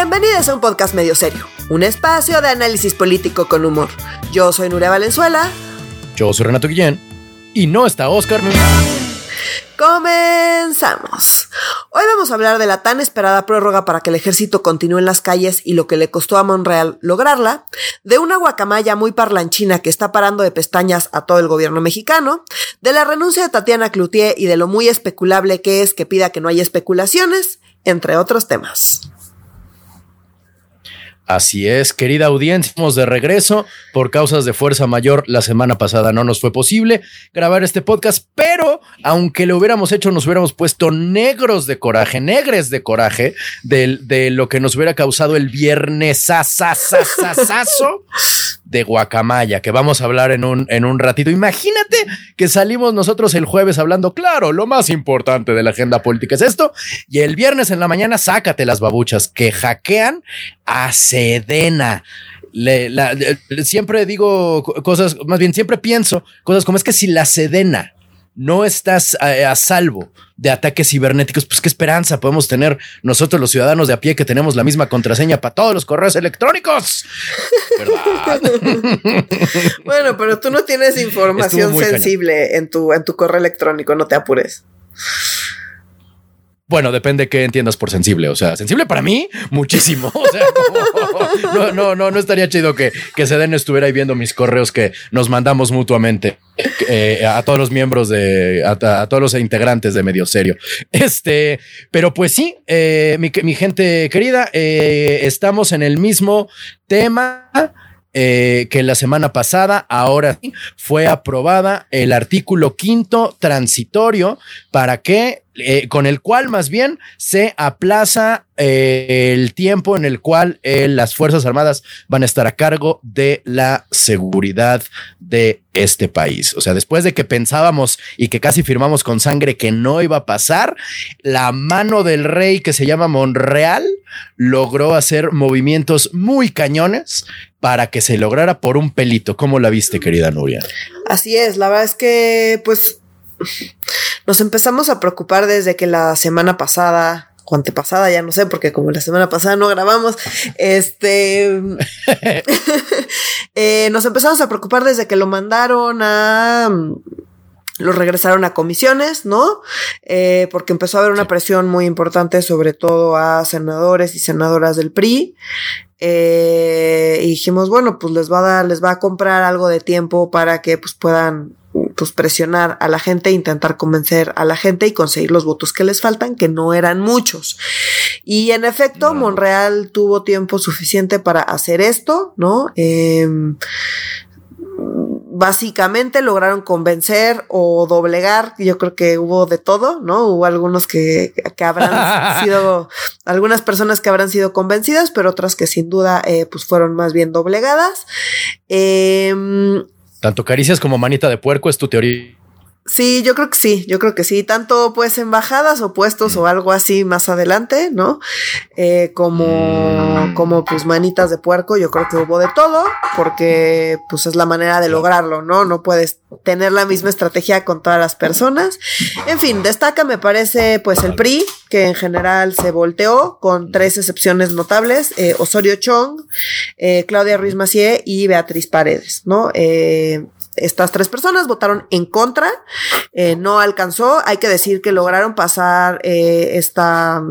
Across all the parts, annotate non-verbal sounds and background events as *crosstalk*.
Bienvenidos a un podcast medio serio, un espacio de análisis político con humor. Yo soy Nuria Valenzuela. Yo soy Renato Guillén. Y no está Oscar. Comenzamos. Hoy vamos a hablar de la tan esperada prórroga para que el ejército continúe en las calles y lo que le costó a Monreal lograrla, de una guacamaya muy parlanchina que está parando de pestañas a todo el gobierno mexicano, de la renuncia de Tatiana Cloutier y de lo muy especulable que es que pida que no haya especulaciones, entre otros temas. Así es, querida audiencia, estamos de regreso. Por causas de fuerza mayor, la semana pasada no nos fue posible grabar este podcast, pero aunque lo hubiéramos hecho, nos hubiéramos puesto negros de coraje, negres de coraje de, de lo que nos hubiera causado el viernes de Guacamaya, que vamos a hablar en un, en un ratito. Imagínate que salimos nosotros el jueves hablando, claro, lo más importante de la agenda política es esto, y el viernes en la mañana sácate las babuchas que hackean a Sedena. siempre digo cosas, más bien siempre pienso cosas como es que si la Sedena no estás a, salvo de ataques cibernéticos, pues qué esperanza podemos tener nosotros los ciudadanos de a pie que tenemos la misma contraseña para todos los correos electrónicos. *laughs* *laughs* bueno, pero tú no tienes información sensible en tu, en tu correo electrónico, no te apures. Bueno, depende qué entiendas por sensible. O sea, sensible para mí, muchísimo. *laughs* O sea, no, no, no, no estaría chido que, que Seden estuviera ahí viendo mis correos que nos mandamos mutuamente eh, a todos los miembros de, a, todos los integrantes de Medio Serio. Este, pero pues sí, eh, mi, mi, gente querida, eh, estamos en el mismo tema. que la semana pasada, ahora fue aprobada el artículo quinto transitorio para que eh, con el cual más bien se aplaza eh, el tiempo en el cual eh, las Fuerzas Armadas van a estar a cargo de la seguridad de este país. O sea, después de que pensábamos y que casi firmamos con sangre que no iba a pasar, la mano del rey que se llama Monreal logró hacer movimientos muy cañones para que se lograra por un pelito. ¿Cómo la viste, querida Nuria? Así es, la verdad es que pues nos empezamos a preocupar desde que la semana pasada, o antepasada, ya no sé, porque como la semana pasada no grabamos, este, *laughs* eh, nos empezamos a preocupar desde que lo mandaron a lo regresaron a comisiones, ¿no? Eh, porque empezó a haber una presión muy importante, sobre todo a senadores y senadoras del PRI. Eh, y dijimos, bueno, pues les va a dar, les va a comprar algo de tiempo para que pues puedan pues presionar a la gente, intentar convencer a la gente y conseguir los votos que les faltan, que no eran muchos. Y en efecto, Monreal tuvo tiempo suficiente para hacer esto, ¿no? Em, básicamente lograron convencer o doblegar, yo creo que hubo de todo, ¿no? Hubo algunos que, que habrán *laughs* sido, algunas personas que habrán sido convencidas, pero otras que sin duda eh, pues fueron más bien doblegadas. Eh, tanto caricias como manita de puerco es tu teoría. Sí, yo creo que sí, yo creo que sí, tanto pues embajadas o puestos o algo así más adelante, ¿no? Eh, como, mm. como pues manitas de puerco, yo creo que hubo de todo, porque pues es la manera de lograrlo, ¿no? No puedes tener la misma estrategia con todas las personas. En fin, destaca me parece pues el PRI, que en general se volteó con tres excepciones notables, eh, Osorio Chong, eh, Claudia Ruiz Macié y Beatriz Paredes, ¿no? Eh, estas tres personas votaron en contra, eh, no alcanzó, hay que decir que lograron pasar eh, esta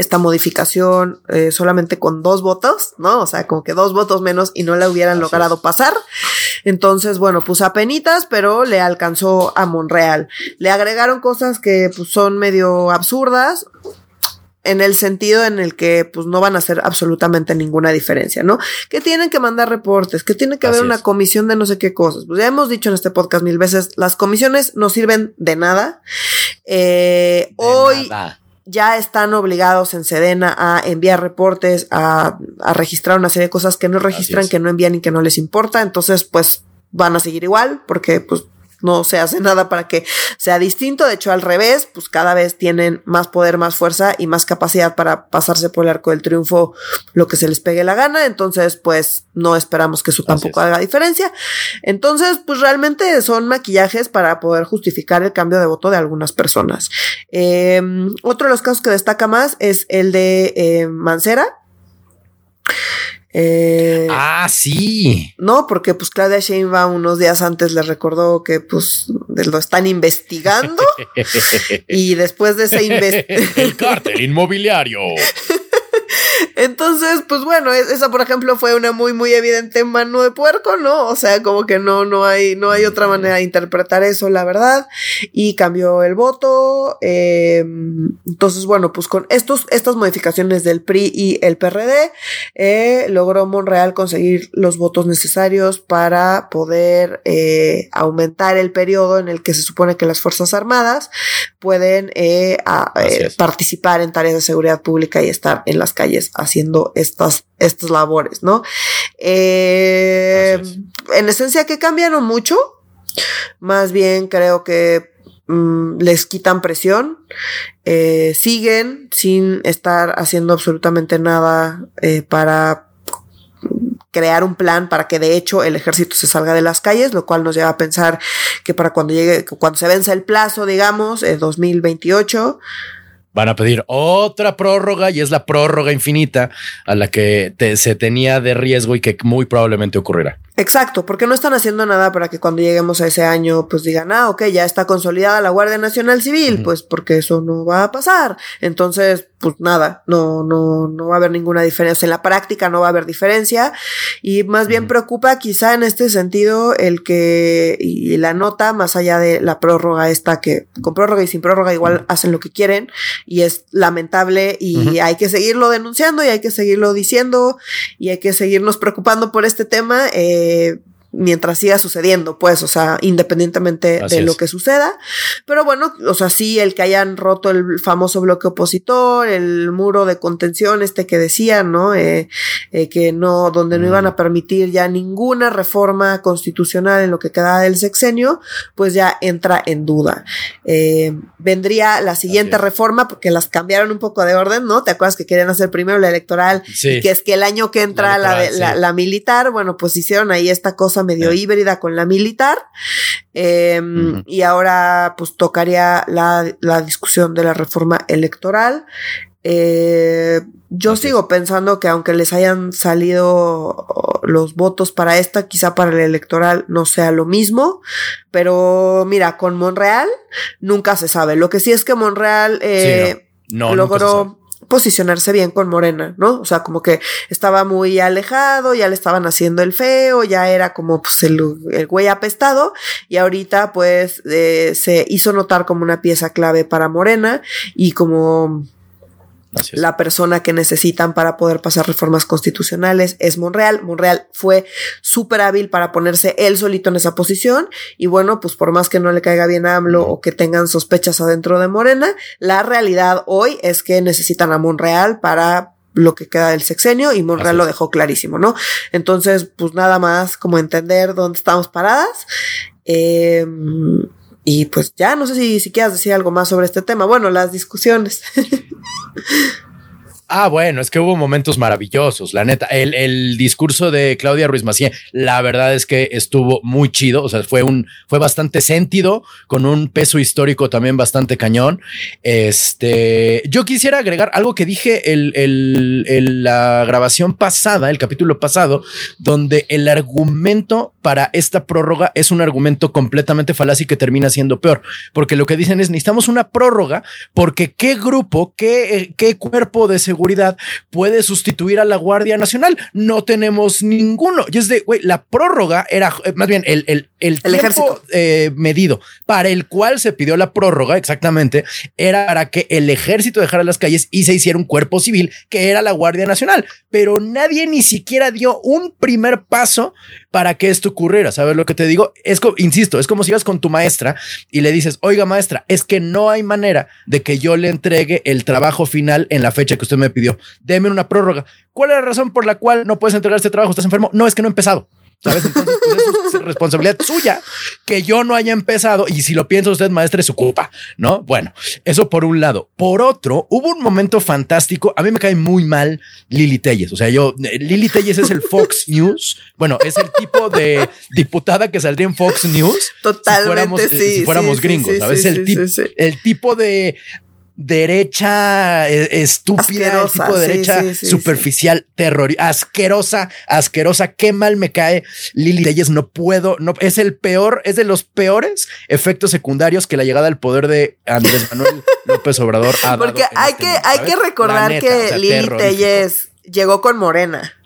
esta modificación eh, solamente con dos votos, ¿no? O sea, como que dos votos menos y no la hubieran logrado pasar. Entonces, bueno, pues a penitas, pero le alcanzó a Monreal. Le agregaron cosas que pues, son medio absurdas en el sentido en el que pues no van a hacer absolutamente ninguna diferencia, ¿no? Que tienen que mandar reportes, que tiene que haber una comisión de no sé qué cosas. Pues ya hemos dicho en este podcast mil veces, las comisiones no sirven de nada. Eh, hoy ya están obligados en Sedena a enviar reportes, a, a, registrar una serie de cosas que no registran, que no envían y que no les importa. Entonces, pues van a seguir igual porque pues no se hace nada para que sea distinto. De hecho, al revés, pues cada vez tienen más poder, más fuerza y más capacidad para pasarse por el arco del triunfo lo que se les pegue la gana. Entonces, pues no esperamos que eso tampoco haga diferencia. Entonces, pues realmente son maquillajes para poder justificar el cambio de voto de algunas personas. Em, otro de los casos que destaca más es el de eh, Mancera. Eh, ah, sí. No, porque pues Claudia Sheinbaum unos días antes le recordó que pues lo están investigando *laughs* y después de ese investigación... El cártel inmobiliario. *laughs* Entonces, pues bueno, esa por ejemplo fue una muy muy evidente mano de puerco, ¿no? O sea, como que no no hay no hay otra manera de interpretar eso, la verdad. Y cambió el voto. Eh, entonces, bueno, pues con estos estas modificaciones del PRI y el PRD eh, logró Monreal conseguir los votos necesarios para poder eh, aumentar el periodo en el que se supone que las fuerzas armadas pueden participar en tareas de seguridad pública y estar en las calles haciendo estas, estas labores, ¿no? Eh, en esencia que cambiaron mucho, más bien creo que mm, les quitan presión, eh, siguen sin estar haciendo absolutamente nada eh, para crear un plan para que de hecho el ejército se salga de las calles, lo cual nos lleva a pensar que para cuando llegue, cuando se vence el plazo, digamos, el 2028, van a pedir otra prórroga y es la prórroga infinita a la que se tenía de riesgo y que muy probablemente ocurrirá. Exacto, porque no están haciendo nada para que cuando lleguemos a ese año, pues digan, ah, ok, ya está consolidada la Guardia Nacional Civil, pues porque eso no va a pasar. Entonces, pues nada, no, no, no va a haber ninguna diferencia. En la práctica no va a haber diferencia. Y más bien preocupa quizá en este sentido el que, y la nota, más allá de la prórroga esta, que con prórroga y sin prórroga igual hacen lo que quieren, y es lamentable, y hay que seguirlo denunciando, y hay que seguirlo diciendo, y hay que seguirnos preocupando por este tema. Eh, eh, mientras siga sucediendo, pues, o sea, independientemente de lo que suceda. Pero bueno, o sea, sí, el que hayan roto el famoso bloque opositor, el muro de contención, este que decían, ¿no? Eh, eh, que no, donde no iban a permitir ya ninguna reforma constitucional en lo que queda del sexenio, pues ya entra en duda. Eh, vendría la siguiente reforma, porque las cambiaron un poco de orden, ¿no? ¿Te acuerdas que querían hacer primero la electoral? Sí. que es que el año que entra la, la militar, bueno, pues hicieron ahí esta cosa medio híbrida con la militar. Em, y ahora pues tocaría la, la, discusión de la reforma electoral. Eh, yo sigo pensando que aunque les hayan salido los votos para esta, quizá para el electoral no sea lo mismo, pero mira, con Monreal nunca se sabe. Lo que sí es que Monreal eh, logró posicionarse bien con Morena, ¿no? O sea, como que estaba muy alejado, ya le estaban haciendo el feo, ya era como pues el, el güey apestado y ahorita pues eh, se hizo notar como una pieza clave para Morena y como la persona que necesitan para poder pasar reformas constitucionales es Monreal. Monreal fue súper hábil para ponerse él solito en esa posición. Y bueno, pues por más que no le caiga bien a AMLO o que tengan sospechas adentro de Morena, la realidad hoy es que necesitan a Monreal para lo que queda del sexenio y Monreal lo dejó clarísimo, ¿no? Entonces, pues nada más como entender dónde estamos paradas. Eh, y pues ya, no sé si, si quieras decir algo más sobre este tema. Bueno, las discusiones. *laughs* Ah, bueno, es que hubo momentos maravillosos, la neta. El, discurso de Claudia Ruiz Macié, la verdad es que estuvo muy chido. O sea, fue un, fue bastante sentido, con un peso histórico también bastante cañón. Este, yo quisiera agregar algo que dije el, el, la grabación pasada, el capítulo pasado, donde el argumento para esta prórroga es un argumento completamente falaz y que termina siendo peor. Porque lo que dicen es necesitamos una prórroga porque qué grupo, qué, qué cuerpo de seguridad puede sustituir a la Guardia Nacional. No tenemos ninguno. Y es de, güey, la prórroga era eh, más bien el, el, el, tiempo eh, medido para el cual se pidió la prórroga, exactamente, era para que el ejército dejara las calles y se hiciera un cuerpo civil que era la Guardia Nacional. Pero nadie ni siquiera dio un primer paso para que esto ocurriera. ¿Sabes lo que te digo? Es insisto, es como si ibas con tu maestra y le dices, oiga maestra, es que no hay manera de que yo le entregue el trabajo final en la fecha que usted me pidió. Deme una prórroga. ¿Cuál es la razón por la cual no puedes entregar este trabajo? ¿Estás enfermo? No, es que no he empezado. ¿Sabes? Entonces, pues es *laughs* responsabilidad suya que yo no haya empezado. Y si lo piensa usted, maestra, es su culpa, ¿no? Bueno, eso por un lado. Por otro, hubo un momento fantástico. A mí me cae muy mal Lili Telles. O sea, yo, Lili Telles es el Fox *laughs* News. Bueno, es el tipo de diputada que saldría en Fox News. Totalmente. Si fuéramos, sí, si fuéramos sí, gringos, sí, ¿sabes? el, tip- el tipo de derecha eh, estúpida, el tipo de derecha sí, sí, superficial, terror, asquerosa, asquerosa. Qué mal me cae Lili Telles. No puedo, no es el peor, es de los peores efectos secundarios que la llegada al poder de Andrés Manuel *laughs* López Obrador ha Porque en hay este que, hay que recordar neta, que o sea, Lili. Telles llegó con Morena.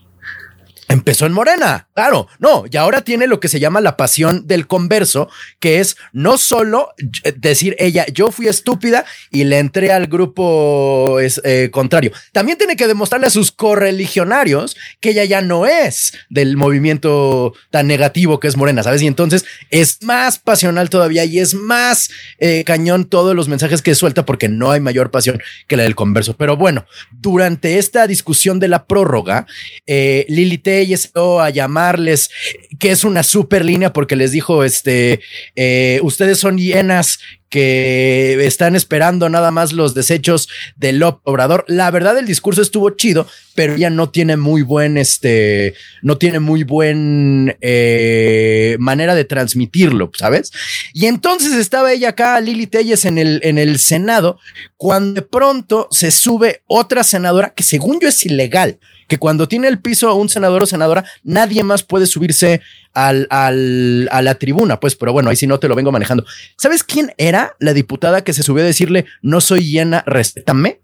Empezó en Morena, claro, no, y ahora tiene lo que se llama la pasión del converso, que es no solo eh, decir ella, yo fui estúpida y le entré al grupo eh, contrario, también tiene que demostrarle a sus correligionarios que ella ya no es del movimiento tan negativo que es Morena, ¿sabes? Y entonces es más pasional todavía y es más eh, cañón todos los mensajes que suelta porque no hay mayor pasión que la del converso. Pero bueno, durante esta discusión de la prórroga, eh, Lili Telles empezó a llamarles que es una super línea porque les dijo, este, eh, ustedes son hienas que están esperando nada más los desechos del López Obrador. La verdad, el discurso estuvo chido, pero ella no tiene muy buen, este, no tiene muy buen eh, manera de transmitirlo, ¿sabes? Y entonces estaba ella acá, Lili Telles, en el, en el Senado, cuando de pronto se sube otra senadora que según yo es ilegal, que cuando tiene el piso un senador o senadora, nadie más puede subirse al, al, a la tribuna, pues, pero bueno, ahí si no te lo vengo manejando. ¿Sabes quién era la diputada que se subió a decirle, no soy llena, respétame?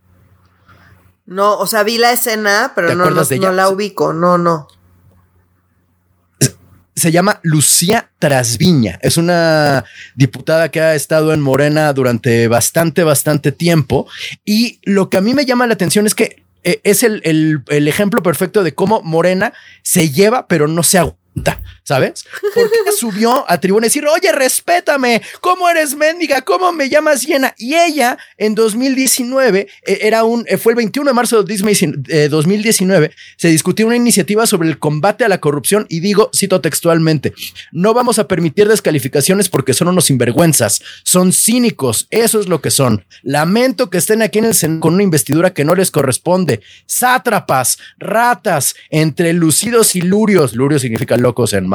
No, o sea, vi la escena, pero ¿Te no, no, la ubico. No, no. se llama Lucía Trasviña. Es una diputada que ha estado en Morena durante bastante, bastante tiempo. Y lo que a mí me llama la atención es que eh, es el, el- el ejemplo perfecto de cómo Morena se lleva, pero no se aguanta. ¿Sabes? Porque ella subió a tribuna y decir, oye, respétame, ¿cómo eres mendiga? ¿Cómo me llamas llena? Y ella en 2019, eh, era un, eh, fue el 21 de marzo de 2019, se discutió una iniciativa sobre el combate a la corrupción y digo, cito textualmente, no vamos a permitir descalificaciones porque son unos sinvergüenzas, son cínicos, eso es lo que son. Lamento que estén aquí en el Senado con una investidura que no les corresponde. Sátrapas, ratas, entre lucidos y lurios, lurios significa locos en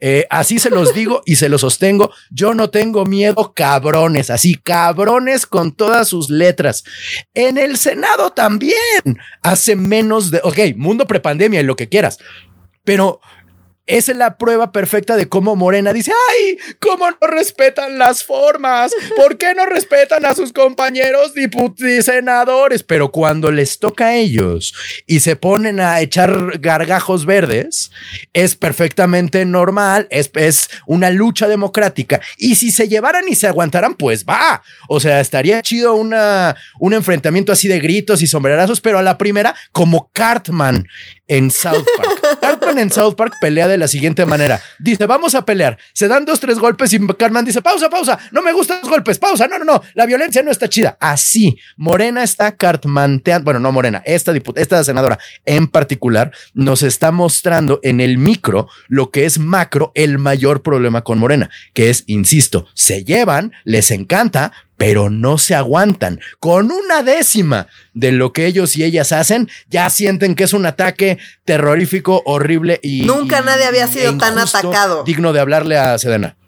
Eh, así se los digo y se los sostengo. Yo no tengo miedo, cabrones, así cabrones con todas sus letras. En el Senado también hace menos de, ok, mundo prepandemia y lo que quieras, pero es la prueba perfecta de cómo Morena dice, ay, cómo no respetan las formas, ¿por qué no respetan a sus compañeros y senadores? Pero cuando les toca a ellos y se ponen a echar gargajos verdes, es perfectamente normal, es, es una lucha democrática. Y si se llevaran y se aguantaran, pues va. O sea, estaría chido una, un enfrentamiento así de gritos y sombrerazos, pero a la primera, como Cartman en South Park. *laughs* Cartman en South Park pelea de la siguiente manera. Dice, vamos a pelear. Se dan dos, tres golpes y Cartman dice, pausa, pausa. No me gustan los golpes. Pausa. No, no, no. La violencia no está chida. Así. Morena está Cartmanteando. Bueno, no Morena. Esta, esta senadora en particular nos está mostrando en el micro lo que es macro el mayor problema con Morena, que es, insisto, se llevan, les encanta, pero no se aguantan. Con una décima de lo que ellos y ellas hacen, ya sienten que es un ataque terrorífico, horrible y... Nunca y- nadie había sido tan atacado. Digno de hablarle a Sedena.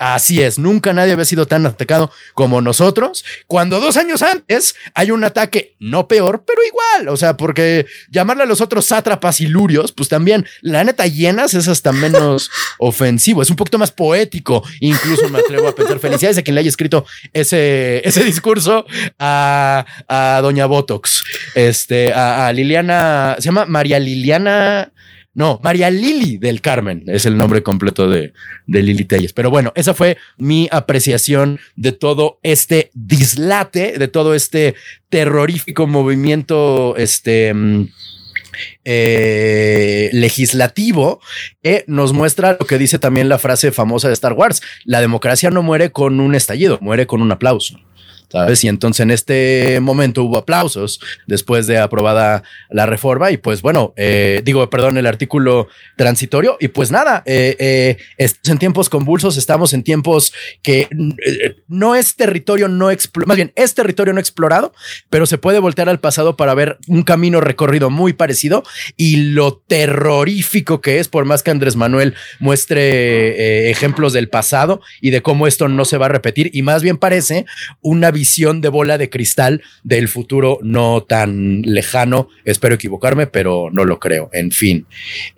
Así es, nunca nadie había sido tan atacado como nosotros, cuando dos años antes hay un ataque no peor, pero igual, o sea, porque llamarle a los otros sátrapas y lurios, pues también, la neta, llenas es hasta menos *laughs* ofensivo, es un poquito más poético, incluso me atrevo a pensar, felicidades a quien le haya escrito ese, ese discurso a, a Doña Botox, este, a, a Liliana, se llama María Liliana... No, María Lili del Carmen es el nombre completo de, de Lili Telles. Pero bueno, esa fue mi apreciación de todo este dislate, de todo este terrorífico movimiento, este, mm, eh, legislativo que nos muestra lo que dice también la frase famosa de Star Wars. La democracia no muere con un estallido, muere con un aplauso. ¿Sabes? Y entonces en este momento hubo aplausos después de aprobada la reforma y pues bueno, eh, digo, perdón, el artículo transitorio y pues nada, eh, eh, en tiempos convulsos, estamos en tiempos que no es territorio no más bien es territorio no explorado, pero se puede voltear al pasado para ver un camino recorrido muy parecido y lo terrorífico que es, por más que Andrés Manuel muestre ejemplos del pasado y de cómo esto no se va a repetir y más bien parece una visión de bola de cristal del futuro no tan lejano. Espero equivocarme, pero no lo creo. En fin,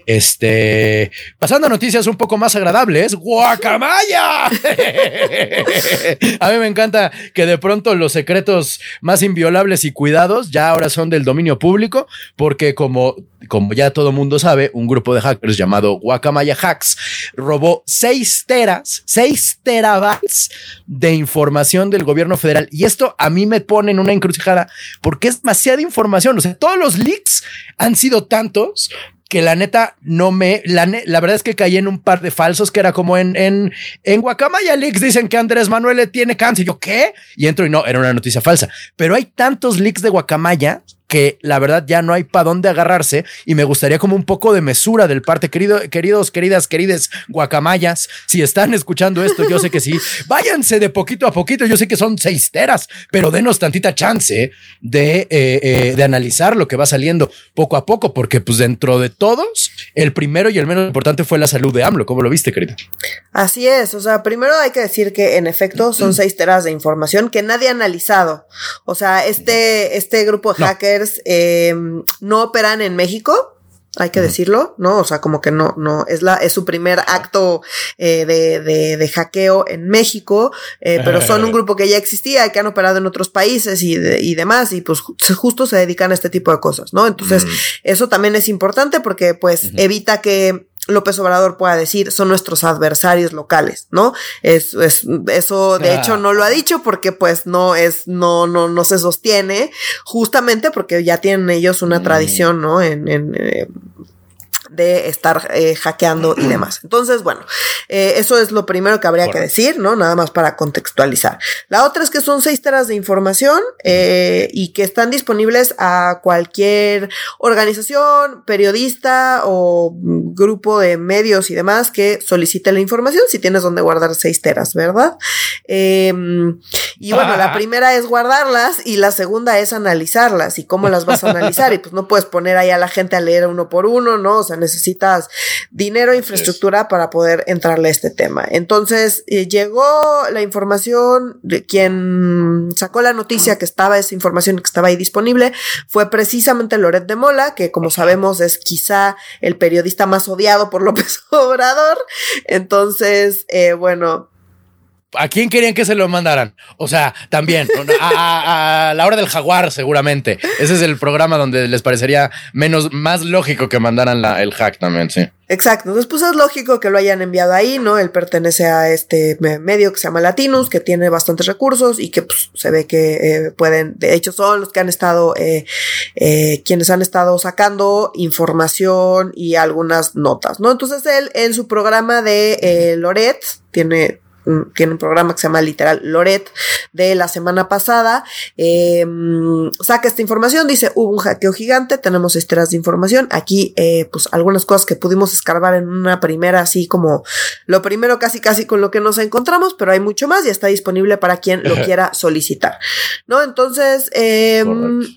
este pasando a noticias un poco más agradables. ¡Guacamaya! *laughs* a mí me encanta que de pronto los secretos más inviolables y cuidados ya ahora son del dominio público, porque como, como ya todo mundo sabe, un grupo de hackers llamado Guacamaya Hacks robó seis teras, seis terabytes de información del gobierno federal. Y esto a mí me pone en una encrucijada porque es demasiada información. O sea, todos los leaks han sido tantos que la neta no me, la, la, verdad es que caí en un par de falsos que era como en, en, en Guacamaya Leaks dicen que Andrés Manuel tiene cáncer. yo, ¿qué? Y entro y no, era una noticia falsa. Pero hay tantos leaks de Guacamaya que la verdad ya no hay para dónde agarrarse y me gustaría como un poco de mesura del parte, querido, queridos, queridas, querides guacamayas, si están escuchando esto, yo sé que sí, *laughs* váyanse de poquito a poquito, yo sé que son seis teras, pero denos tantita chance de, eh, eh, de analizar lo que va saliendo poco a poco, porque pues dentro de todos, el primero y el menos importante fue la salud de AMLO, ¿cómo lo viste, querida? Así es, o sea, primero hay que decir que en efecto son seis teras de información que nadie ha analizado, o sea, este, este grupo de hackers Em, no operan en México, hay que decirlo, ¿no? O sea, como que no, no, es la, es su primer acto eh, de, de, de, hackeo en México, eh, pero son un *laughs* grupo que ya existía y que han operado en otros países y, y demás, y pues justo se dedican a este tipo de cosas, ¿no? Entonces, eso también es importante porque pues evita que López Obrador pueda decir son nuestros adversarios locales, ¿no? Es, es eso de hecho no lo ha dicho porque pues no es, no, no, no se sostiene justamente porque ya tienen ellos una mm. tradición, ¿no? En, en, eh, de estar eh, hackeando y demás. Entonces, bueno, eh, eso es lo primero que habría que decir, ¿no? Nada más para contextualizar. La otra es que son seis teras de información eh, y que están disponibles a cualquier organización, periodista o grupo de medios y demás que solicite la información si tienes donde guardar seis teras, ¿verdad? Em, y bueno, la *laughs* primera es guardarlas y la segunda es analizarlas y cómo las vas a analizar y pues no puedes poner ahí a la gente a leer uno por uno, ¿no? O sea, necesitas dinero e infraestructura para poder entrarle a este tema. Entonces, eh, llegó la información de quien sacó la noticia que estaba esa información que estaba ahí disponible fue precisamente Loret de Mola, que como sabemos es quizá el periodista más odiado por López *laughs* Obrador. Entonces, eh, bueno, ¿A quién querían que se lo mandaran? O sea, también a, la hora del jaguar, seguramente. Ese es el programa donde les parecería menos, más lógico que mandaran la, el hack también, sí. Exacto. Entonces, pues es lógico que lo hayan enviado ahí, ¿no? Él pertenece a este medio que se llama Latinus, que tiene bastantes recursos y que pues, se ve que eh, pueden, de hecho, son los que han estado, eh, eh, quienes han estado sacando información y algunas notas, ¿no? Entonces, él en su programa de Loret tiene tiene un programa que se llama literal Loret de la semana pasada, eh, saca esta información, dice, hubo un hackeo gigante, tenemos historias de información, aquí eh, pues algunas cosas que pudimos escarbar en una primera, así como lo primero casi casi con lo que nos encontramos, pero hay mucho más y está disponible para quien lo *laughs* quiera solicitar, ¿no? Entonces, eh,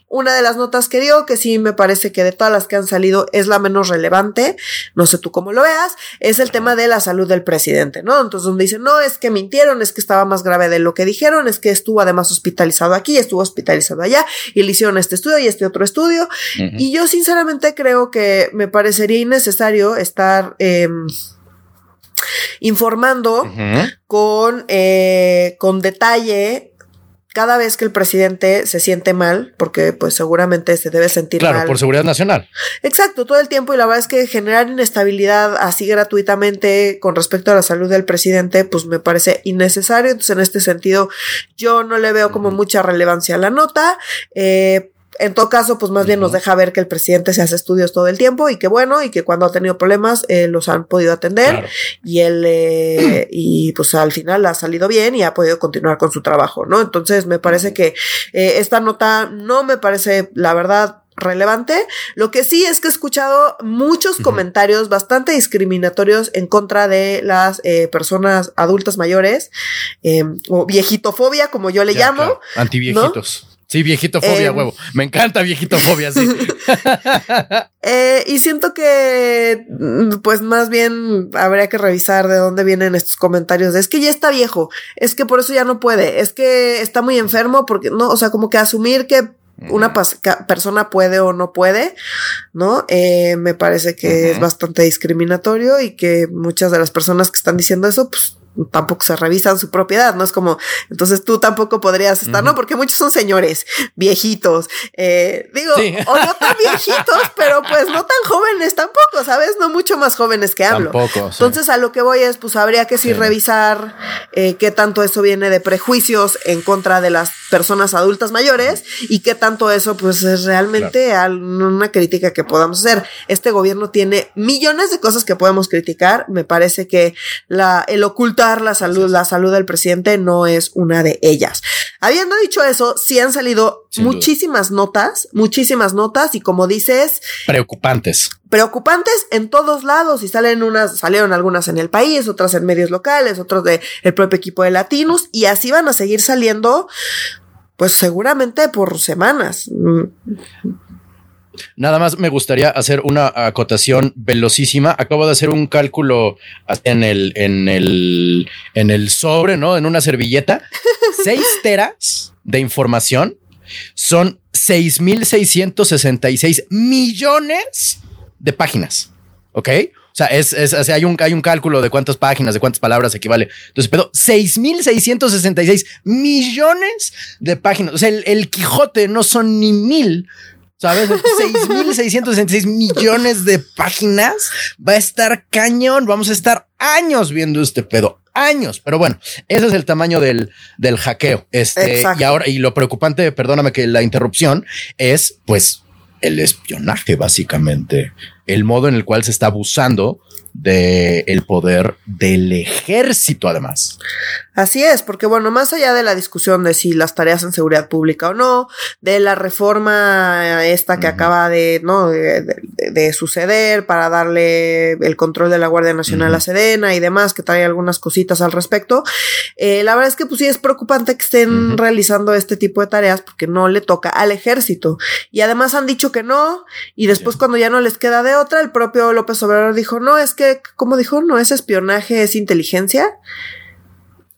una de las notas que dio, que sí me parece que de todas las que han salido es la menos relevante, no sé tú cómo lo veas, es el tema de la salud del presidente, ¿no? Entonces, donde dice, no, es que mintieron, es que estaba más grave de lo que dijeron, es que estuvo además hospitalizado aquí, estuvo hospitalizado allá, y le hicieron este estudio y este otro estudio. Y yo sinceramente creo que me parecería innecesario estar... Em, informando con, eh, con detalle cada vez que el presidente se siente mal, porque pues seguramente se debe sentir mal. Claro, por seguridad nacional. Exacto, todo el tiempo y la verdad es que generar inestabilidad así gratuitamente con respecto a la salud del presidente, pues me parece innecesario. Entonces, en este sentido, yo no le veo como mucha relevancia a la nota. Eh, en todo caso, pues más bien nos deja ver que el presidente se hace estudios todo el tiempo y que bueno, y que cuando ha tenido problemas eh, los han podido atender y él, eh, y pues al final ha salido bien y ha podido continuar con su trabajo, ¿no? Entonces me parece que eh, esta nota no me parece, la verdad, relevante. Lo que sí es que he escuchado muchos comentarios bastante discriminatorios en contra de las eh, personas adultas mayores em, o viejitofobia, como yo le llamo. Claro. Antiviejitos. Sí, viejitofobia, em, huevo. Me encanta viejitofobia, sí. *laughs* eh, y siento que, mm, pues más bien habría que revisar de dónde vienen estos comentarios. es que ya está viejo, es que por eso ya no puede, es que está muy enfermo, porque no, o sea, como que asumir que una persona puede o no puede, ¿no? Eh, me parece que es bastante discriminatorio y que muchas de las personas que están diciendo eso, pues tampoco se revisan su propiedad, ¿no? Es como, entonces tú tampoco podrías estar, ¿no? Porque muchos son señores, viejitos, eh, digo, o no tan *laughs* viejitos, pero pues no tan jóvenes tampoco, ¿sabes? No mucho más jóvenes que hablo. Tampoco, Entonces a lo que voy es, pues habría que sí, revisar eh, qué tanto eso viene de prejuicios en contra de las personas adultas mayores y qué tanto eso pues es realmente una crítica que podamos hacer. Este gobierno tiene millones de cosas que podemos criticar, me parece que la, el oculta la salud, la salud del presidente no es una de ellas. Habiendo dicho eso, sí han salido muchísimas notas, muchísimas notas y como dices, preocupantes. Preocupantes en todos lados y salen unas, salieron algunas en el país, otras en medios locales, otros de el propio equipo de Latinos y así van a seguir saliendo pues seguramente por semanas. Nada más me gustaría hacer una acotación velocísima. Acabo de hacer un cálculo en el, en el, en el sobre, ¿no? En una servilleta. *laughs* Seis teras de información son 6.666 millones de páginas. ¿Ok? O sea, es, es, hay, un, hay un cálculo de cuántas páginas, de cuántas palabras equivale. Entonces, pero 6.666 millones de páginas. O sea, el, el Quijote no son ni mil ¿Sabes? 6.666 millones de páginas. Va a estar cañón. Vamos a estar años viendo este pedo. Años. Pero bueno, ese es el tamaño del, del hackeo. Este, y ahora, y lo preocupante, perdóname que la interrupción, es pues el espionaje, básicamente. El modo en el cual se está abusando del el poder del ejército, además. Así es, porque bueno, más allá de la discusión de si las tareas en seguridad pública o no, de la reforma esta que acaba de, ¿no? De, suceder para darle el control de la Guardia Nacional a Sedena y demás, que trae algunas cositas al respecto, eh, la verdad es que pues sí es preocupante que estén realizando este tipo de tareas porque no le toca al ejército. Y además han dicho que no, y después cuando ya no les queda de otra, el propio López Obrador dijo, no, es que, como dijo, no es espionaje, es inteligencia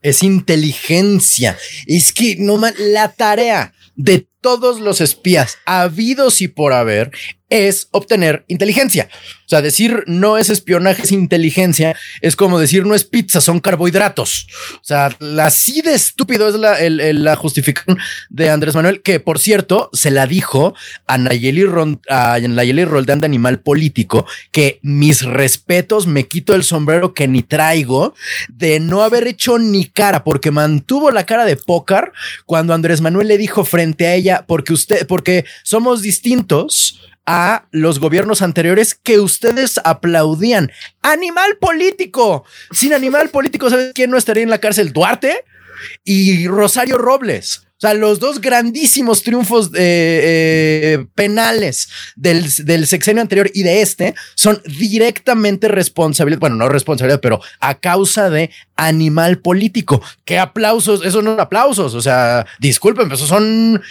es inteligencia. Es que no la tarea de todos los espías habidos y por haber es obtener inteligencia. O sea, decir no es espionaje, es inteligencia, es como decir no es pizza, son carbohidratos. O sea, así de estúpido es la, la justificación de Andrés Manuel, que por cierto se la dijo a Nayeli, Ron, a Nayeli Roldán de Animal Político, que mis respetos, me quito el sombrero que ni traigo de no haber hecho ni cara, porque mantuvo la cara de pócar cuando Andrés Manuel le dijo frente a ella, porque usted, porque somos distintos a los gobiernos anteriores que ustedes aplaudían. Animal político. Sin animal político, ¿sabes quién no estaría en la cárcel? Duarte y Rosario Robles. O sea, los dos grandísimos triunfos eh, penales del, sexenio anterior y de este son directamente responsabilidad, bueno, no responsabilidad, pero a causa de animal político. ¿Qué aplausos? Eso no son aplausos. O sea, disculpen, eso son,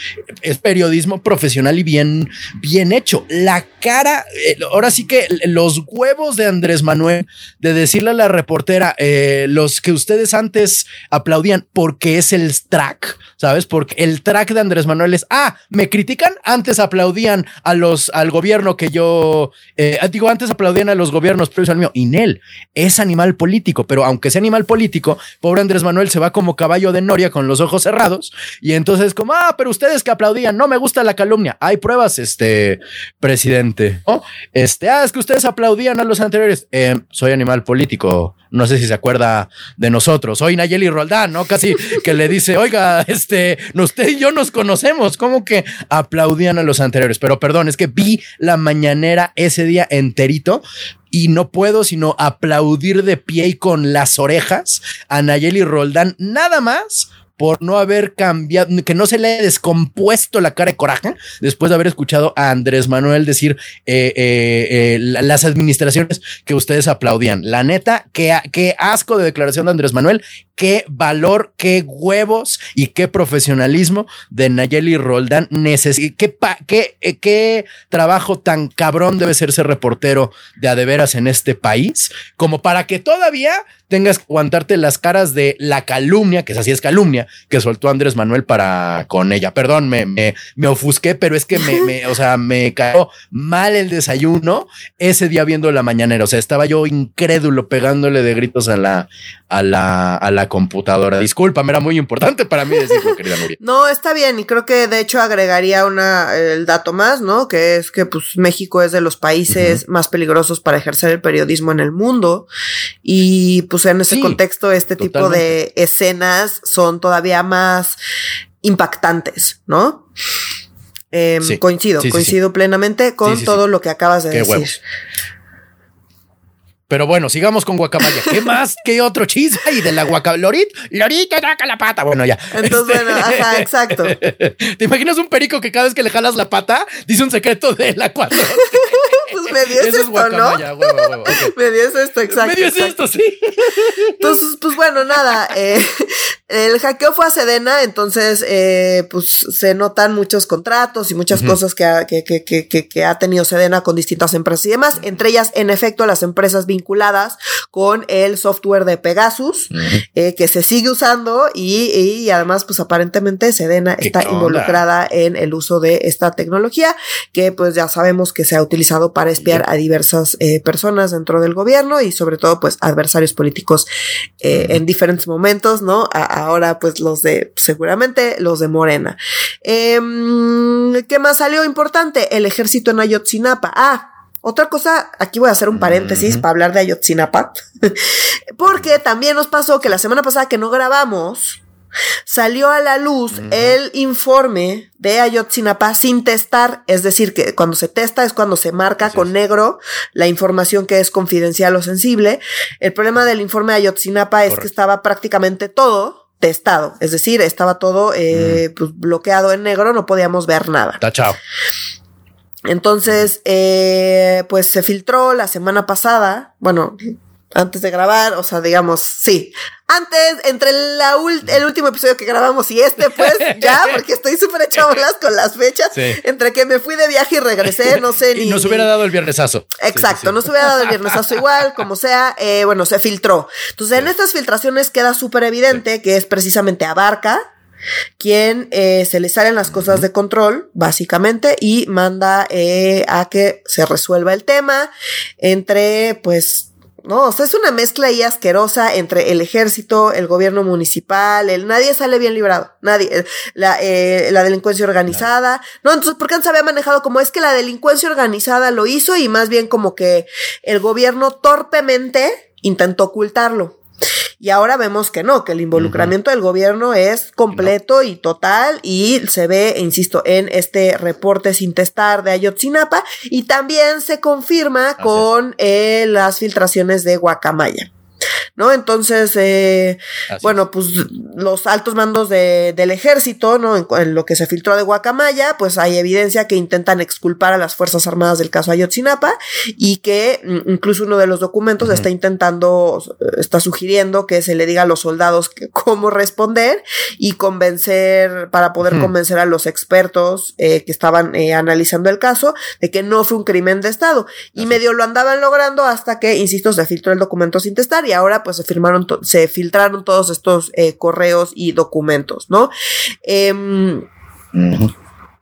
periodismo profesional y bien, bien hecho. La cara, eh, ahora sí que los huevos de Andrés Manuel de decirle a la reportera, eh, los que ustedes antes aplaudían porque es el track, ¿sabes? Porque el track de Andrés Manuel es, ah, me critican, antes aplaudían a los, al gobierno que yo, eh, digo, antes aplaudían a los gobiernos previos al mío. Inel es animal político, pero aunque sea animal político, pobre Andrés Manuel se va como caballo de noria con los ojos cerrados y entonces como, ah, pero ustedes que aplaudían, no me gusta la calumnia. Hay pruebas, este presidente. ¿no? Este, ah, es que ustedes aplaudían a los anteriores. Eh, soy animal político. No sé si se acuerda de nosotros. Soy Nayeli Roldán, ¿no? Casi que le dice, oiga, este, usted y yo nos conocemos. ¿Cómo que aplaudían a los anteriores? Pero perdón, es que vi la mañanera ese día enterito y no puedo sino aplaudir de pie y con las orejas a Nayeli Roldán, nada más por no haber cambiado, que no se le haya descompuesto la cara de coraje después de haber escuchado a Andrés Manuel decir eh, eh, eh, las administraciones que ustedes aplaudían. La neta, qué, qué asco de declaración de Andrés Manuel, qué valor, qué huevos y qué profesionalismo de Nayeli Roldán. qué, qué, qué trabajo tan cabrón debe ser ser reportero de adeveras en este país, como para que todavía tengas que aguantarte las caras de la calumnia, que es así es calumnia, que soltó Andrés Manuel para con ella. Perdón, me, me, me ofusqué, pero es que me, me, o sea, me cayó mal el desayuno ese día viendo la mañanera. O sea, estaba yo incrédulo pegándole de gritos a la, a la, a la computadora. Discúlpame, era muy importante para mí decirlo, querida Nuria. No, está bien, y creo que de hecho agregaría una, el dato más, ¿no? Que es que pues México es de los países más peligrosos para ejercer el periodismo en el mundo. Y pues en ese contexto, este tipo de escenas son todavía más impactantes, ¿no? Em, coincido, coincido plenamente con todo lo que acabas de decir. Pero bueno, sigamos con guacamaya. ¿Qué más? ¿Qué otro chisme hay de la guacamaya? Lorit, Lorito, saca la pata. Bueno, ya. Entonces, bueno, ajá, exacto. *laughs* ¿Te imaginas un perico que cada vez que le jalas la pata dice un secreto de la cuatro? *laughs* *laughs* pues me dio esto, ¿no? *laughs* Me dio esto, exacto. Me dio esto, sí. Entonces, pues bueno, nada. Eh, el hackeo fue a Sedena, entonces, eh, pues se notan muchos contratos y muchas cosas que ha, que, que, que, que, ha tenido Sedena con distintas empresas y demás. Entre ellas, en efecto, las empresas vinculadas con el software de Pegasus, eh, que se sigue usando y, y, además, pues aparentemente Sedena está involucrada en el uso de esta tecnología, que pues ya sabemos que se ha utilizado para espiar a diversas eh, personas dentro del gobierno y sobre todo pues adversarios políticos eh, en diferentes momentos, ¿no? Ahora pues los de, seguramente los de Morena. Em, ¿Qué más salió importante? El ejército en Ayotzinapa. Ah, otra cosa, aquí voy a hacer un paréntesis para hablar de Ayotzinapa, *laughs* porque también nos pasó que la semana pasada que no grabamos, Salió a la luz el informe de Ayotzinapa sin testar, es decir, que cuando se testa es cuando se marca con negro la información que es confidencial o sensible. El problema del informe de Ayotzinapa es que estaba prácticamente todo testado, es decir, estaba todo eh, pues, bloqueado en negro, no podíamos ver nada. Tachao. Entonces, eh, pues se filtró la semana pasada, bueno, antes de grabar, o sea, digamos, sí. Antes, entre la el último episodio que grabamos y este, pues *laughs* ya, porque estoy súper echado con las fechas, entre que me fui de viaje y regresé, no sé. *laughs* Ni, y nos hubiera dado el viernesazo. Exacto, nos hubiera dado el viernesazo igual, como sea, eh, bueno, se filtró. Entonces, en estas filtraciones queda súper evidente que es precisamente Abarca, quien eh, se le salen las cosas de control, básicamente, y manda eh, a que se resuelva el tema entre, pues, ¿no? O sea, es una mezcla ahí asquerosa entre el ejército, el gobierno municipal, el nadie sale bien librado, nadie, eh, la, eh, la delincuencia organizada, ¿no? Entonces, ¿por qué no se había manejado como es que la delincuencia organizada lo hizo y más bien como que el gobierno torpemente intentó ocultarlo? Y ahora vemos que no, que el involucramiento del gobierno es completo y total y se ve, insisto, en este reporte sin testar de Ayotzinapa y también se confirma con eh, las filtraciones de Guacamaya. ¿No? Entonces, eh, bueno, pues los altos mandos de, del ejército, ¿no? En, lo que se filtró de Guacamaya, pues hay evidencia que intentan exculpar a las Fuerzas Armadas del caso Ayotzinapa y que mm, incluso uno de los documentos está intentando, está sugiriendo que se le diga a los soldados *laughs* cómo responder y convencer, para poder convencer a los expertos eh, que estaban eh, analizando el caso de que no fue un crimen de Estado. Y medio lo andaban logrando hasta que, insisto, se filtró el documento sin testar y ahora pues se firmaron, se filtraron todos estos eh, correos y documentos, ¿no? Em,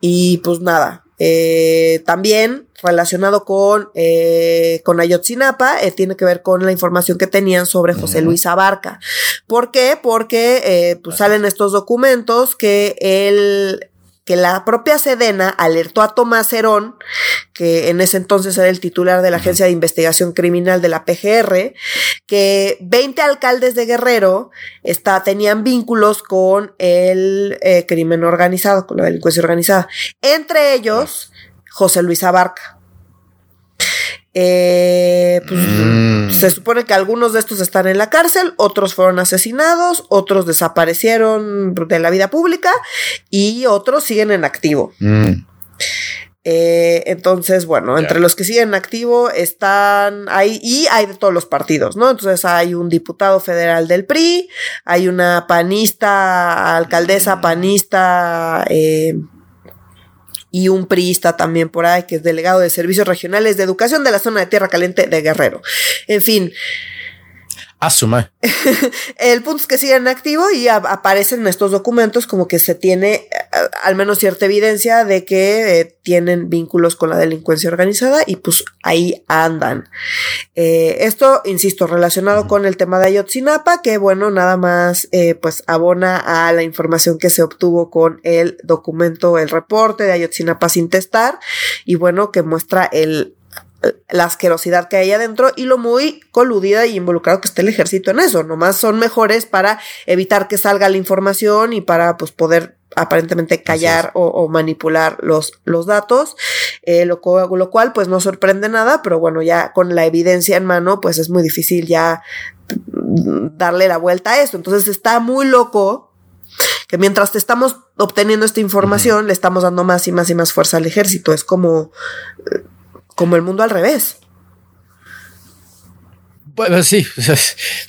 y pues nada, eh, también relacionado con, eh, con Ayotzinapa, tiene que ver con la información que tenían sobre José Luis Abarca. ¿Por qué? Porque pues salen estos documentos que él que la propia Sedena alertó a Tomás Herón, que en ese entonces era el titular de la Agencia de Investigación Criminal de la PGR, que 20 alcaldes de Guerrero está, tenían vínculos con el eh, crimen organizado, con la delincuencia organizada. Entre ellos, José Luis Abarca. Eh, pues, mm. Se supone que algunos de estos están en la cárcel, otros fueron asesinados, otros desaparecieron de la vida pública y otros siguen en activo. Mm. Eh, entonces, bueno, entre los que siguen en activo están ahí y hay de todos los partidos, ¿no? Entonces hay un diputado federal del PRI, hay una panista, alcaldesa panista, eh, y un priista también por ahí, que es delegado de Servicios Regionales de Educación de la zona de Tierra Caliente de Guerrero. En fin, Asuma. *laughs* el punto es que siguen activo y aparecen en estos documentos como que se tiene eh, al menos cierta evidencia de que eh, tienen vínculos con la delincuencia organizada y pues ahí andan. Eh, esto, insisto, relacionado con el tema de Ayotzinapa, que bueno, nada más pues abona a la información que se obtuvo con el documento, el reporte de Ayotzinapa sin testar y bueno, que muestra el la asquerosidad que hay adentro y lo muy coludida y involucrado que esté el ejército en eso. Nomás son mejores para evitar que salga la información y para pues poder aparentemente callar o, manipular los, los datos, eh, lo, lo, cual pues no sorprende nada, pero bueno, ya con la evidencia en mano pues es muy difícil ya darle la vuelta a esto. Entonces está muy loco que mientras te estamos obteniendo esta información, le estamos dando más y más y más fuerza al ejército. Es como como el mundo al revés. Pues sí,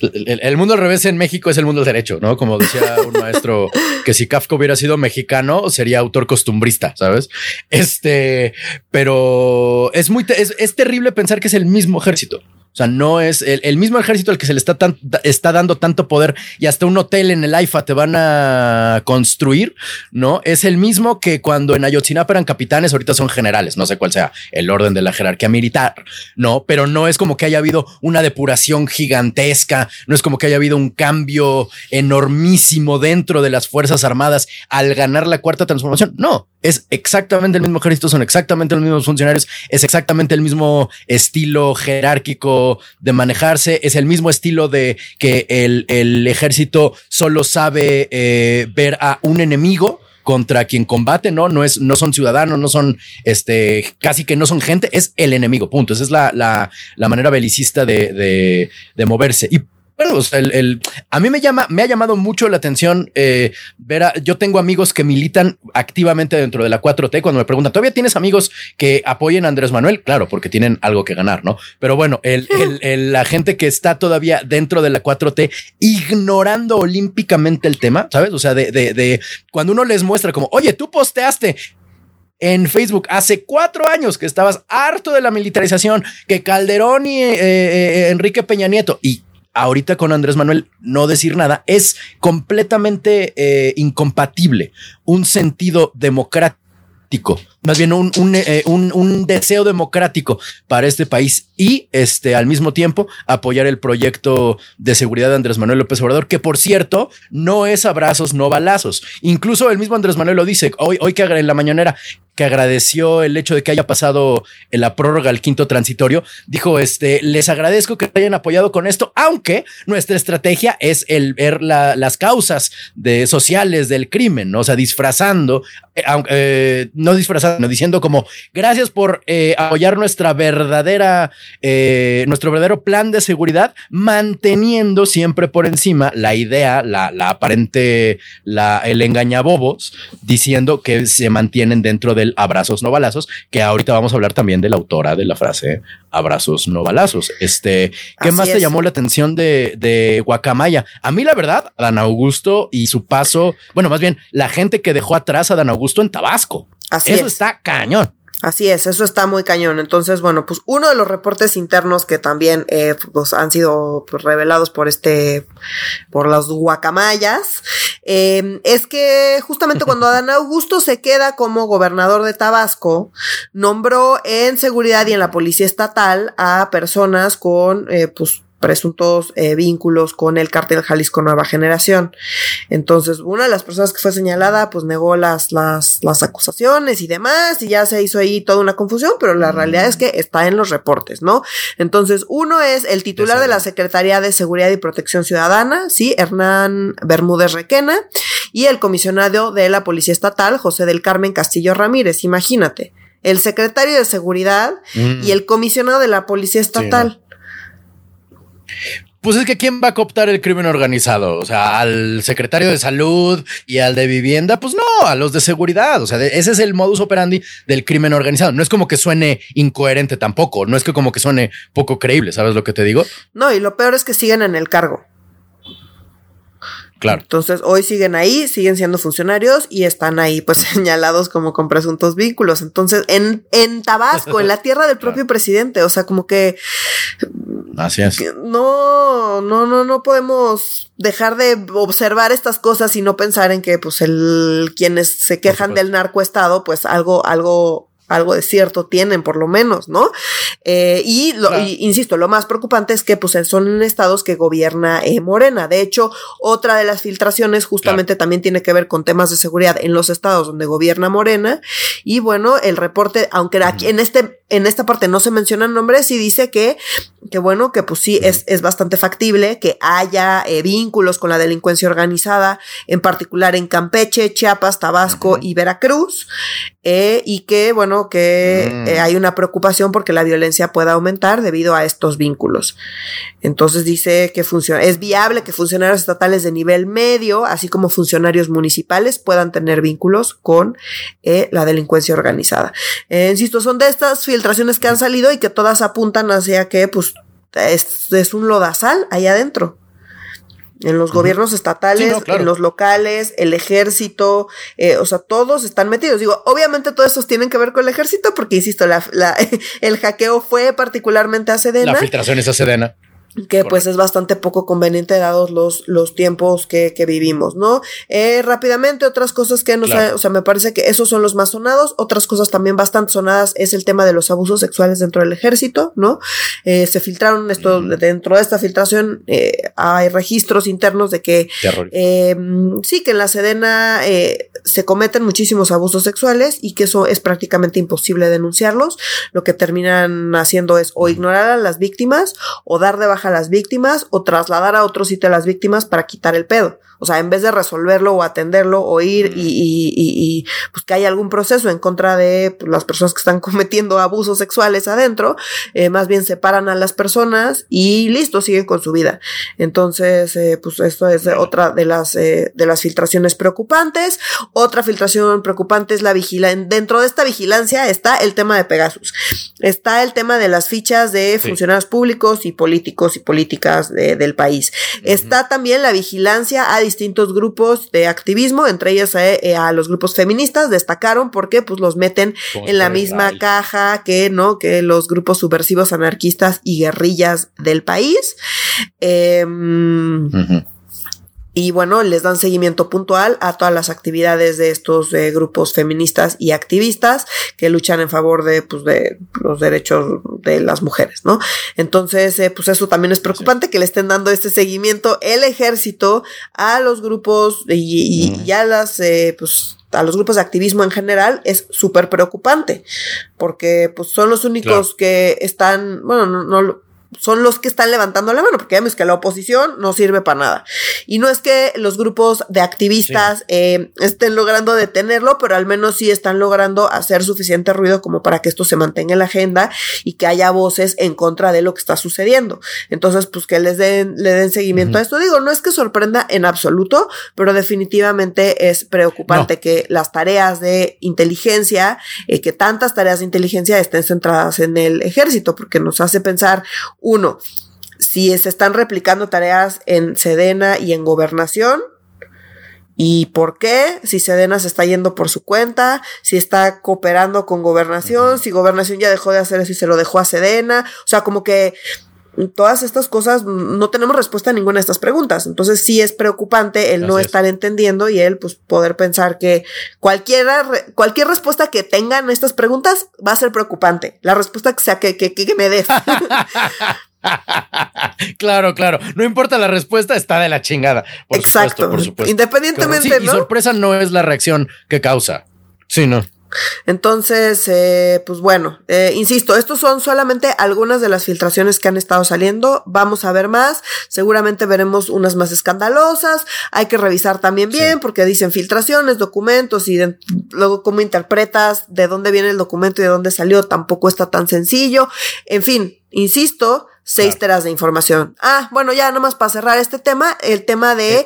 *laughs* el, mundo al revés en México es el mundo del derecho, ¿no? Como decía un *laughs* maestro, que si Kafka hubiera sido mexicano, sería autor costumbrista, ¿sabes? Este, pero es muy, es terrible pensar que es el mismo ejército. O sea, no es el, mismo ejército al que se le está, está dando tanto poder y hasta un hotel en el AIFA te van a construir, ¿no? Es el mismo que cuando en Ayotzinapa eran capitanes, ahorita son generales, no sé cuál sea el orden de la jerarquía militar, ¿no? Pero no es como que haya habido una depuración gigantesca, no es como que haya habido un cambio enormísimo dentro de las Fuerzas Armadas al ganar la cuarta transformación, no, es exactamente el mismo ejército, son exactamente los mismos funcionarios, es exactamente el mismo estilo jerárquico de manejarse, es el mismo estilo de que el, ejército solo sabe eh, ver a un enemigo contra quien combate, ¿no? No es, no son ciudadanos, no son, este, casi que no son gente, es el enemigo, punto. Esa es la, la, la manera belicista de, de, de moverse. Y bueno, el, a mí me llama, me ha llamado mucho la atención eh, ver a, yo tengo amigos que militan activamente dentro de la 4T cuando me preguntan, ¿todavía tienes amigos que apoyen a Andrés Manuel? Claro, porque tienen algo que ganar, ¿no? Pero bueno, el, el, la gente que está todavía dentro de la 4T ignorando olímpicamente el tema, ¿sabes? O sea, de, de, de cuando uno les muestra como, oye, tú posteaste en Facebook hace cuatro años que estabas harto de la militarización, que Calderón y eh, eh, Enrique Peña Nieto y ahorita con Andrés Manuel no decir nada es completamente eh, incompatible. Un sentido democrático, más bien un, eh, un, un, deseo democrático para este país y este al mismo tiempo apoyar el proyecto de seguridad de Andrés Manuel López Obrador, que por cierto no es abrazos, no balazos. Incluso el mismo Andrés Manuel lo dice hoy, hoy que en la mañanera que agradeció el hecho de que haya pasado en la prórroga al quinto transitorio, dijo, este, les agradezco que hayan apoyado con esto, aunque nuestra estrategia es el ver las causas sociales del crimen, ¿no? o sea, disfrazando, eh, eh, no disfrazando, diciendo como, gracias por eh, apoyar nuestra verdadera, nuestro verdadero plan de seguridad, manteniendo siempre por encima la idea, la, la aparente, la, el engañabobos, diciendo que se mantienen dentro abrazos no balazos, que ahorita vamos a hablar también de la autora de la frase abrazos no balazos. Este, ¿qué más te llamó la atención de, de Guacamaya? A mí, la verdad, Dan Augusto y su paso, bueno, más bien la gente que dejó atrás a Dan Augusto en Tabasco. Así Eso está cañón. Así es, eso está muy cañón. Entonces, bueno, pues uno de los reportes internos que también eh, pues, han sido pues, revelados por este, por los guacamayas, eh, es que justamente cuando *laughs* Adán Augusto se queda como gobernador de Tabasco, nombró en seguridad y en la policía estatal a personas con, eh, pues, presuntos eh, vínculos con el cártel Jalisco Nueva Generación. Entonces, una de las personas que fue señalada, pues negó las, las, las acusaciones y demás, y ya se hizo ahí toda una confusión, pero la realidad es que está en los reportes, ¿no? Entonces, uno es el titular de la Secretaría de Seguridad y Protección Ciudadana, sí, Hernán Bermúdez Requena, y el comisionado de la Policía Estatal, José del Carmen Castillo Ramírez, imagínate el secretario de seguridad Mm. y el comisionado de la policía estatal. Pues es que ¿quién va a cooptar el crimen organizado? O sea, al secretario de salud y al de vivienda, pues no, a los de seguridad. O sea, ese es el modus operandi del crimen organizado. No es como que suene incoherente tampoco, no es que como que suene poco creíble, ¿sabes lo que te digo? No, y lo peor es que siguen en el cargo. Claro. Entonces, hoy siguen ahí, siguen siendo funcionarios y están ahí, pues, *laughs* señalados como con presuntos vínculos. Entonces, en, en Tabasco, en la tierra del *laughs* propio presidente, o sea, como que Así es. no, no, no, no podemos dejar de observar estas cosas y no pensar en que, pues, el quienes se quejan del narcoestado, pues, algo, algo, algo de cierto tienen, por lo menos, ¿no? Eh, y, lo, Claro. y insisto, lo más preocupante es que, pues, son en estados que gobierna eh, Morena. De hecho, otra de las filtraciones justamente también tiene que ver con temas de seguridad en los estados donde gobierna Morena. Y bueno, el reporte, aunque aquí en este, en esta parte no se mencionan nombres, sí dice que que bueno, que pues sí, es, es bastante factible que haya eh, vínculos con la delincuencia organizada, en particular en Campeche, Chiapas, Tabasco y Veracruz, eh, y que bueno, que Mm. eh, hay una preocupación porque la violencia pueda aumentar debido a estos vínculos. Entonces dice que funciona, es viable que funcionarios estatales de nivel medio, así como funcionarios municipales, puedan tener vínculos con la delincuencia organizada. Insisto, son de estas filtraciones que han salido y que todas apuntan hacia que, pues, es, es un lodazal ahí adentro. En los gobiernos estatales, Sí, no, claro. en los locales, el ejército, eh, o sea, todos están metidos. Digo, obviamente todos estos tienen que ver con el ejército, porque insisto, la, la- *laughs* el hackeo fue particularmente a Sedena La filtración es a Sedena. Que pues es bastante poco conveniente dados los, los tiempos que, que vivimos, ¿no? Eh, rápidamente, otras cosas que nos, Claro. o sea, me parece que esos son los más sonados, otras cosas también bastante sonadas es el tema de los abusos sexuales dentro del ejército, ¿no? Eh, se filtraron esto, dentro de esta filtración eh, hay registros internos de que eh, sí, que en la Sedena eh, se cometen muchísimos abusos sexuales y que eso es prácticamente imposible denunciarlos. Lo que terminan haciendo es o ignorar a las víctimas o dar de baja a las víctimas o trasladar a otro sitio a las víctimas para quitar el pedo. O sea, en vez de resolverlo o atenderlo o ir y, y- y- y, pues que haya algún proceso en contra de pues, las personas que están *laughs* cometiendo abusos sexuales adentro, eh, más bien separan a las personas y listo, siguen con su vida. Entonces, eh, pues esto es otra de las, eh, de las filtraciones preocupantes. Otra filtración preocupante es la vigilancia. Dentro de esta vigilancia está el tema de Pegasus. Está el tema de las fichas de Sí. funcionarios públicos y políticos y políticas de- del país. Está también la vigilancia a distintos grupos de activismo, entre ellos eh, eh, a los grupos feministas, destacaron porque pues los meten en la misma Israel. caja que, ¿no? Que los grupos subversivos anarquistas y guerrillas del país. Em. Y bueno, les dan seguimiento puntual a todas las actividades de estos eh, grupos feministas y activistas que luchan en favor de, pues, de los derechos de las mujeres, ¿no? Entonces, eh, pues eso también es preocupante que le estén dando este seguimiento el ejército a los grupos y, y- Mm. y a las, eh, pues, a los grupos de activismo en general es súper preocupante porque pues son los únicos Claro. que están, bueno, no, no lo- son los que están levantando la mano, porque ya vemos que la oposición no sirve para nada. Y no es que los grupos de activistas eh, estén logrando detenerlo, pero al menos sí están logrando hacer suficiente ruido como para que esto se mantenga en la agenda y que haya voces en contra de lo que está sucediendo. Entonces, pues que les den, le den seguimiento a esto. Digo, no es que sorprenda en absoluto, pero definitivamente es preocupante No. que las tareas de inteligencia, eh, que tantas tareas de inteligencia estén centradas en el ejército, porque nos hace pensar, uno, si se están replicando tareas en Sedena y en gobernación, ¿Y por qué? Si Sedena se está yendo por su cuenta, si está cooperando con gobernación, si gobernación ya dejó de hacer eso y se lo dejó a Sedena. O sea, como que todas estas cosas mm, no tenemos respuesta a ninguna de estas preguntas. Entonces sí es preocupante el no es. estar entendiendo y el pues poder pensar que cualquiera, cualquier respuesta que tengan estas preguntas va a ser preocupante. La respuesta que sea que, que, que me des. *laughs* claro, claro. No importa la respuesta, está de la chingada. Por Exacto. Supuesto, por supuesto. Independientemente, sí, Y sorpresa no es la reacción que causa. Sí, no. Entonces, eh, pues bueno, eh, insisto, estos son solamente algunas de las filtraciones que han estado saliendo. Vamos a ver más. Seguramente veremos unas más escandalosas. Hay que revisar también bien sí. porque dicen filtraciones, documentos y de, luego cómo interpretas de dónde viene el documento y de dónde salió. Tampoco está tan sencillo. En fin, insisto, seis claro. teras de información. Ah, bueno, ya nomás para cerrar este tema, el tema de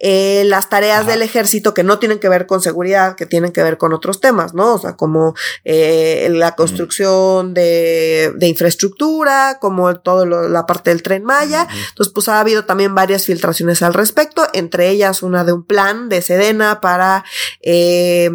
eh, las tareas Ajá. del ejército que no tienen que ver con seguridad, que tienen que ver con otros temas, ¿no? O sea, como eh, la construcción mm. de, de, infraestructura, como todo lo, la parte del tren Maya. Entonces, pues ha habido también varias filtraciones al respecto, entre ellas una de un plan de Sedena para eh,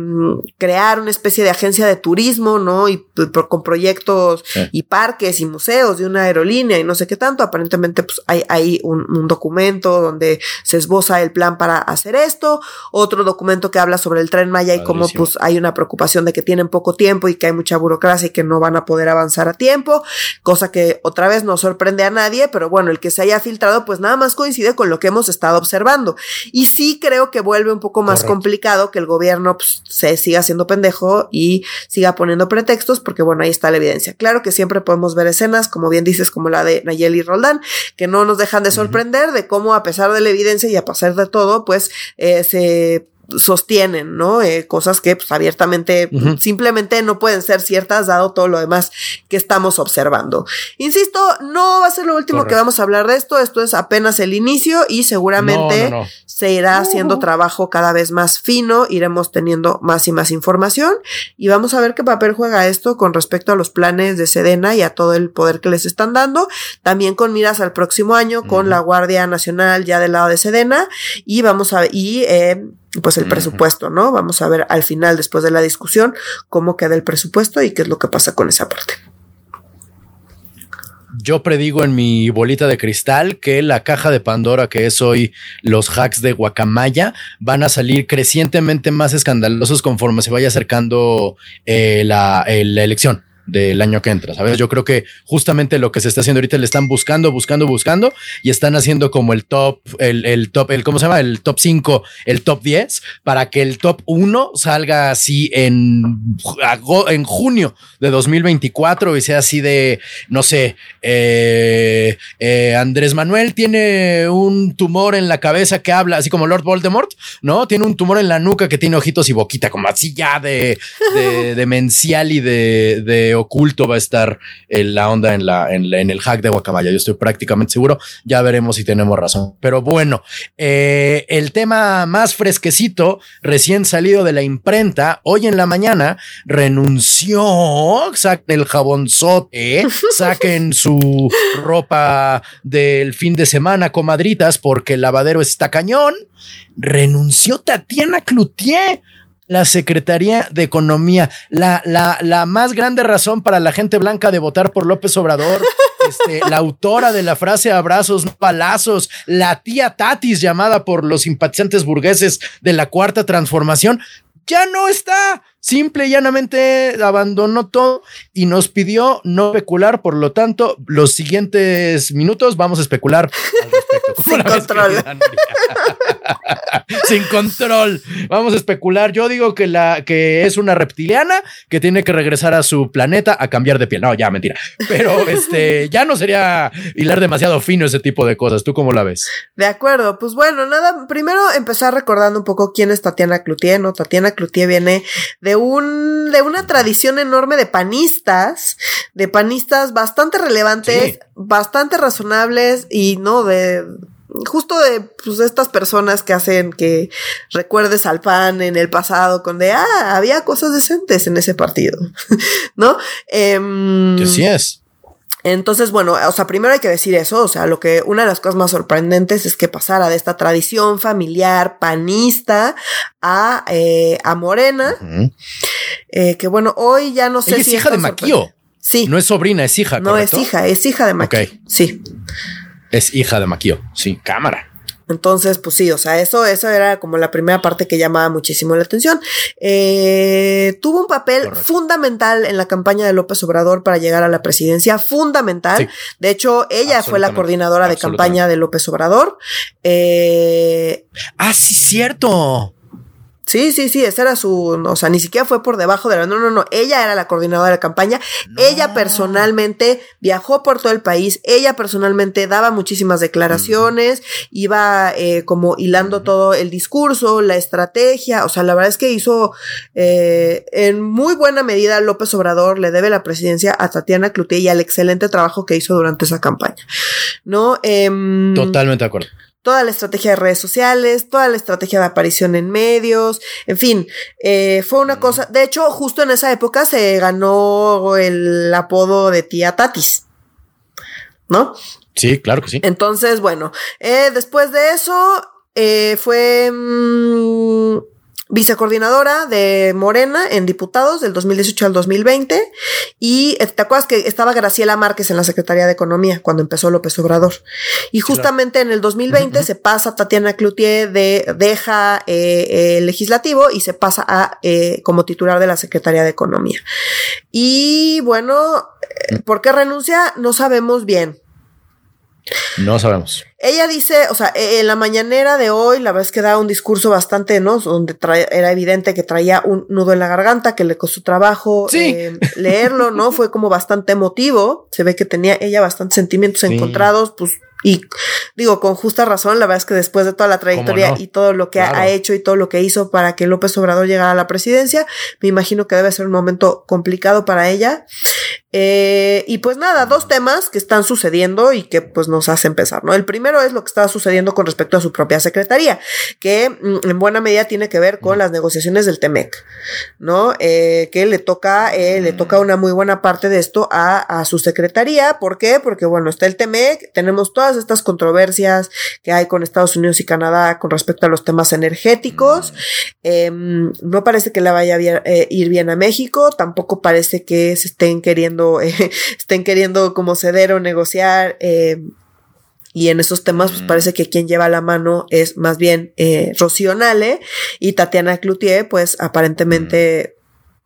crear una especie de agencia de turismo, ¿no? Y con proyectos sí. y parques y museos de una aerolínea y no sé qué tanto. Aparentemente, pues hay, hay un, un, documento donde se esboza el plan para hacer esto. Otro documento que habla sobre el tren Maya y cómo pues hay una preocupación de que tienen poco tiempo y que hay mucha burocracia y que no van a poder avanzar a tiempo. Cosa que otra vez no sorprende a nadie, pero bueno, el que se haya filtrado, pues nada más coincide con lo que hemos estado observando. Y sí creo que vuelve un poco más Correcto. complicado que el gobierno pues, se siga haciendo pendejo y siga poniendo pretextos, porque bueno, ahí está la evidencia. Claro que siempre podemos ver escenas, como bien dices, como la de Nayeli Roldán, que no nos dejan de sorprender de cómo a pesar de la evidencia y a pesar de todo, pues eh, se sostienen, ¿no? Eh, cosas que pues, abiertamente uh -huh. simplemente no pueden ser ciertas dado todo lo demás que estamos observando. Insisto, no va a ser lo último Correcto. que vamos a hablar de esto, esto es apenas el inicio y seguramente no, no, no. se irá haciendo uh -huh. trabajo cada vez más fino, iremos teniendo más y más información y vamos a ver qué papel juega esto con respecto a los planes de Sedena y a todo el poder que les están dando, también con miras al próximo año con uh -huh. la Guardia Nacional ya del lado de Sedena y vamos a y eh, pues el presupuesto, ¿no? Vamos a ver al final, después de la discusión, cómo queda el presupuesto y qué es lo que pasa con esa parte. Yo predigo en mi bolita de cristal que la caja de Pandora que es hoy los hacks de Guacamaya van a salir crecientemente más escandalosos conforme se vaya acercando eh, la, eh, la elección del año que entra, ¿sabes? Yo creo que justamente lo que se está haciendo ahorita le están buscando, buscando, buscando y están haciendo como el top, el, el top, el, ¿cómo se llama? El top 5, el top 10 para que el top 1 salga así en, en junio de 2024 y sea así de, no sé, eh, eh, Andrés Manuel tiene un tumor en la cabeza que habla así como Lord Voldemort, ¿no? Tiene un tumor en la nuca que tiene ojitos y boquita, como así ya de, de demencial y de, de oculto va a estar en la onda en, la, en, la, en, el hack de Guacamaya. Yo estoy prácticamente seguro. Ya veremos si tenemos razón. Pero bueno, eh, el tema más fresquecito, recién salido de la imprenta, hoy en la mañana renunció. Saquen el jabonzote, *laughs* saquen su ropa del fin de semana, comadritas, porque el lavadero está cañón. Renunció Tatiana Cloutier la Secretaría de Economía, la, la, la más grande razón para la gente blanca de votar por López Obrador, *laughs* este, la autora de la frase abrazos, palazos, la tía Tatis llamada por los simpatizantes burgueses de la cuarta transformación, ya no está. Simple y llanamente abandonó todo y nos pidió no especular. Por lo tanto, los siguientes minutos vamos a especular al respecto. *laughs* *laughs* Sin control. *laughs* Sin control. Vamos a especular. Yo digo que la que es una reptiliana que tiene que regresar a su planeta a cambiar de piel. No, ya mentira. Pero este ya no sería hilar demasiado fino ese tipo de cosas. ¿Tú cómo la ves? De acuerdo. Pues bueno, nada. Primero empezar recordando un poco quién es Tatiana Cloutier. No, Tatiana Cloutier viene de un de una tradición enorme de panistas, de panistas bastante relevantes, sí. bastante razonables y no de justo de pues, estas personas que hacen que recuerdes al PAN en el pasado con de, ah, había cosas decentes en ese partido, *laughs* ¿no? Eh, que sí es. Entonces, bueno, o sea, primero hay que decir eso, o sea, lo que una de las cosas más sorprendentes es que pasara de esta tradición familiar panista a, eh, a Morena, uh -huh. eh, que bueno, hoy ya no sé Ella si es hija de Maquio. Sí. No es sobrina, es hija. No ¿correcto? es hija, es hija de Maquio. Okay. Sí. Es hija de Maquio. Sí, cámara. Entonces, pues sí, o sea, eso, eso era como la primera parte que llamaba muchísimo la atención. Eh, tuvo un papel fundamental en la campaña de López Obrador para llegar a la presidencia, fundamental. De hecho, ella fue la coordinadora de campaña de López Obrador. Eh, ah, sí, cierto. Sí, sí, sí, esa era su, o sea, ni siquiera fue por debajo de la, no, no, no, ella era la coordinadora de la campaña, ella personalmente viajó por todo el país, ella personalmente daba muchísimas declaraciones, iba eh, como hilando todo el discurso, la estrategia, o sea, la verdad es que hizo eh, en muy buena medida López Obrador le debe la presidencia a Tatiana Cloutier y al excelente trabajo que hizo durante esa campaña, ¿no? Em, Totalmente de acuerdo toda la estrategia de redes sociales, toda la estrategia de aparición en medios, en fin, eh, fue una cosa, de hecho, justo en esa época se ganó el apodo de tía Tatis, ¿no? Sí, claro que sí. Entonces, bueno, eh, después de eso, eh, fue... Mm, vicecoordinadora de Morena en diputados del 2018 al 2020 y eh, te acuerdas que estaba Graciela Márquez en la Secretaría de Economía cuando empezó López Obrador y justamente en el 2020 se pasa Tatiana Cloutier de deja eh, el legislativo y se pasa a eh, como titular de la Secretaría de Economía. Y bueno ¿por qué renuncia? no sabemos bien no sabemos. Ella dice, o sea, e, en la mañanera de hoy, la verdad es que da un discurso bastante, ¿no? Donde era evidente que traía un nudo en la garganta, que le costó trabajo eh, leerlo, ¿no? Fue como bastante emotivo. Se ve que tenía ella bastantes sentimientos encontrados, pues y digo, con justa razón, la verdad es que después de toda la trayectoria y todo lo que ha hecho y todo lo que hizo para que López Obrador llegara a la presidencia, me imagino que debe ser un momento complicado para ella. Eh, y pues nada, dos temas que están sucediendo y que pues nos hace empezar, ¿no? El primero es lo que está sucediendo con respecto a su propia secretaría, que mm, en buena medida tiene que ver con las negociaciones del TEMEC, ¿no? Eh, que le toca, eh, le toca una muy buena parte de esto a, a su secretaría. ¿Por qué? Porque bueno, está el TEMEC, tenemos todas estas controversias que hay con Estados Unidos y Canadá con respecto a los temas energéticos. Em, no parece que le vaya a eh, ir bien a México, tampoco parece que se estén queriendo, *laughs* eh, estén queriendo como ceder o negociar. Em, y en esos temas, pues parece que quien lleva la mano es más bien eh, Rocío Nale y Tatiana Cloutier, pues aparentemente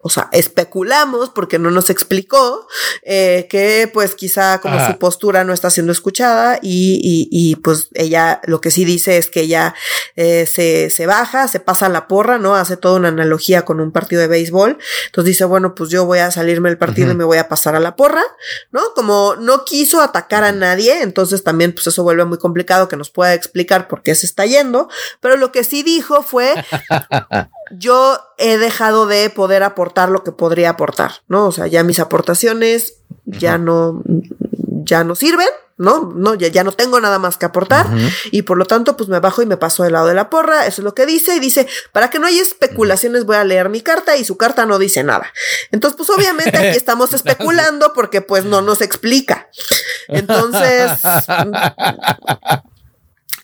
o sea, especulamos porque no nos explicó eh, que pues quizá como su postura no está siendo escuchada y, y, y, pues ella lo que sí dice es que ella eh, se, se baja, se pasa la porra, ¿no? Hace toda una analogía con un partido de béisbol. Entonces dice, bueno, pues yo voy a salirme del partido y me voy a pasar a la porra, ¿no? Como no quiso atacar a nadie, entonces también pues eso vuelve muy complicado que nos pueda explicar por qué se está yendo, pero lo que sí dijo fue *laughs* yo he dejado de poder aportar lo que podría aportar, ¿no? O sea, ya mis aportaciones ya no, ya no sirven, ¿no? No, ya, ya no tengo nada más que aportar y por lo tanto, pues me bajo y me paso del lado de la porra, eso es lo que dice y dice, para que no haya especulaciones voy a leer mi carta y su carta no dice nada. Entonces, pues obviamente aquí estamos *laughs* especulando porque pues no nos explica. Entonces... *laughs*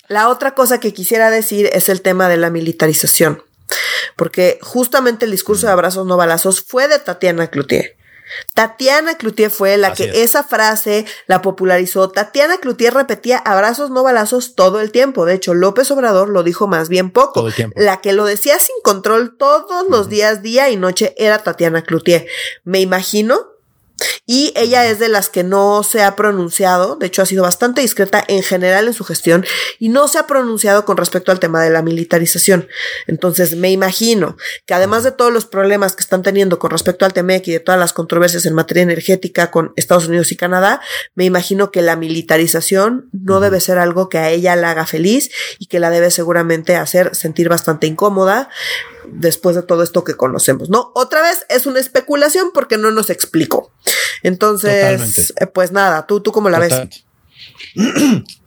La otra cosa que quisiera decir es el tema de la militarización porque justamente el discurso de abrazos no balazos fue de Tatiana Cloutier. Tatiana Cloutier fue la que esa frase la popularizó. Tatiana Cloutier repetía abrazos no balazos todo el tiempo. De hecho, López Obrador lo dijo más bien poco. La que lo decía sin control todos los días, día y noche, era Tatiana Cloutier. Me imagino y ella es de las que no se ha pronunciado, de hecho ha sido bastante discreta en general en su gestión y no se ha pronunciado con respecto al tema de la militarización. Entonces me imagino que además de todos los problemas que están teniendo con respecto al TEMEC y de todas las controversias en materia energética con Estados Unidos y Canadá, me imagino que la militarización no debe ser algo que a ella la haga feliz y que la debe seguramente hacer sentir bastante incómoda después de todo esto que conocemos, ¿no? Otra vez es una especulación porque no nos explicó. Entonces, eh, pues nada, tú, tú cómo la ves. *clears throat*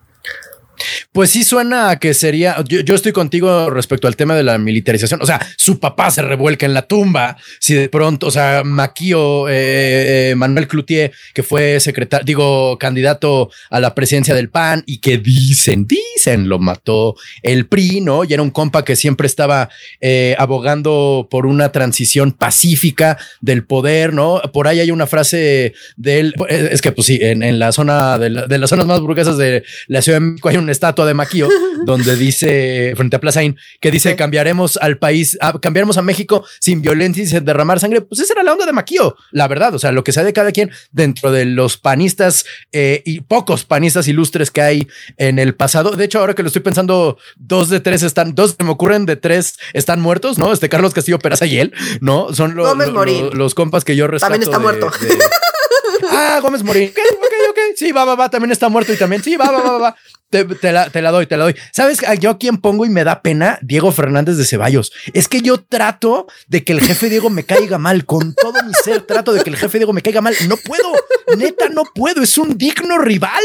Pues sí suena a que sería, yo, estoy contigo respecto al tema de la militarización, o sea, su papá se revuelca en la tumba, si de pronto, o sea, Maquio, eh, eh, Manuel Cloutier, que fue secretario, digo, candidato a la presidencia del PAN y que dicen, dicen, lo mató el PRI, ¿no? Y era un compa que siempre estaba eh, abogando por una transición pacífica del poder, ¿no? Por ahí hay una frase de él, es que pues sí, en, la zona de, las zonas más burguesas de la Ciudad de México hay un estatua de Maquio *laughs* donde dice, frente a Plaza que dice cambiaremos al país, a, cambiaremos a México sin violencia y sin derramar sangre. Pues esa era la onda de Maquio, la verdad. O sea, lo que sea de cada quien dentro de los panistas eh, y pocos panistas ilustres que hay en el pasado. De hecho, ahora que lo estoy pensando, dos de tres están, dos se me ocurren de tres están muertos, ¿no? Este Carlos Castillo Peraza y él, ¿no? Son los, los, compas que yo rescato. También está muerto. ah, Gómez Morín. Ok, ok, ok. Sí, va, va, va. También está muerto y también. Sí, va, va, va, va. Te, la, te, la, doy, te la doy. ¿Sabes yo a quién pongo y me da pena? Diego Fernández de Ceballos. Es que yo trato de que el jefe Diego me caiga mal. Con todo mi ser trato de que el jefe Diego me caiga mal. No puedo. Neta, no puedo. Es un digno rival.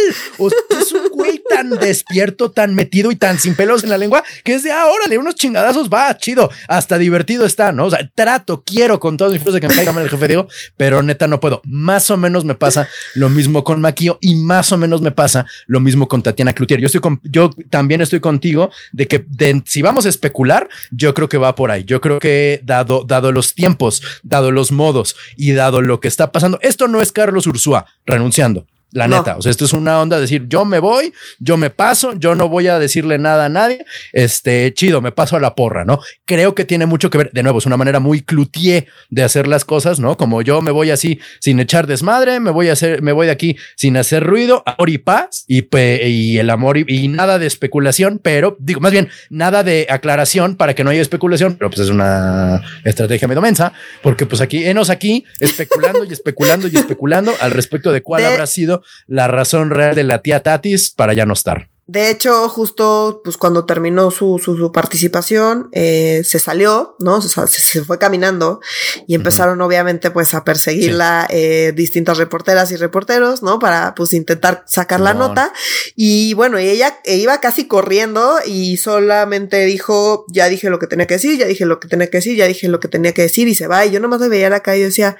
Es un güey tan despierto, tan metido y tan sin pelos en la lengua que es de, ah, órale, unos chingadazos, va, chido. Hasta divertido está, ¿no? O sea, trato, quiero con todos mis de que me caiga mal el jefe Diego, pero neta no puedo. Más o menos me pasa lo mismo con Maquio y más o menos me pasa lo mismo con Tatiana Yo yo también estoy contigo de que si vamos a especular, yo creo que va por ahí. Yo creo que dado, dado los tiempos, dado los modos y dado lo que está pasando, esto no es Carlos Ursúa renunciando. La neta, o sea, esto es una onda de decir, yo me voy, yo me paso, yo no voy a decirle nada a nadie, este, chido, me paso a la porra, ¿no? Creo que tiene mucho que ver, de nuevo, es una manera muy cloutier de hacer las cosas, ¿no? Como yo me voy así sin echar desmadre, me voy a hacer, me voy de aquí sin hacer ruido, amor y paz, y, y el amor y, nada de especulación, pero digo, más bien, nada de aclaración para que no haya especulación, pero pues es una estrategia medio mensa, porque pues aquí, enos aquí especulando y especulando y especulando al respecto de cuál habrá sido la razón real de la tía Tatis para ya no estar. De hecho, justo pues cuando terminó su, su, participación, eh, se salió, ¿no? Se, se, fue caminando y empezaron obviamente pues a perseguirla eh, distintas reporteras y reporteros, ¿no? Para pues intentar sacar la nota. Y bueno, ella iba casi corriendo y solamente dijo, ya dije lo que tenía que decir, ya dije lo que tenía que decir, ya dije lo que tenía que decir y se va. Y yo nomás me veía la calle y decía,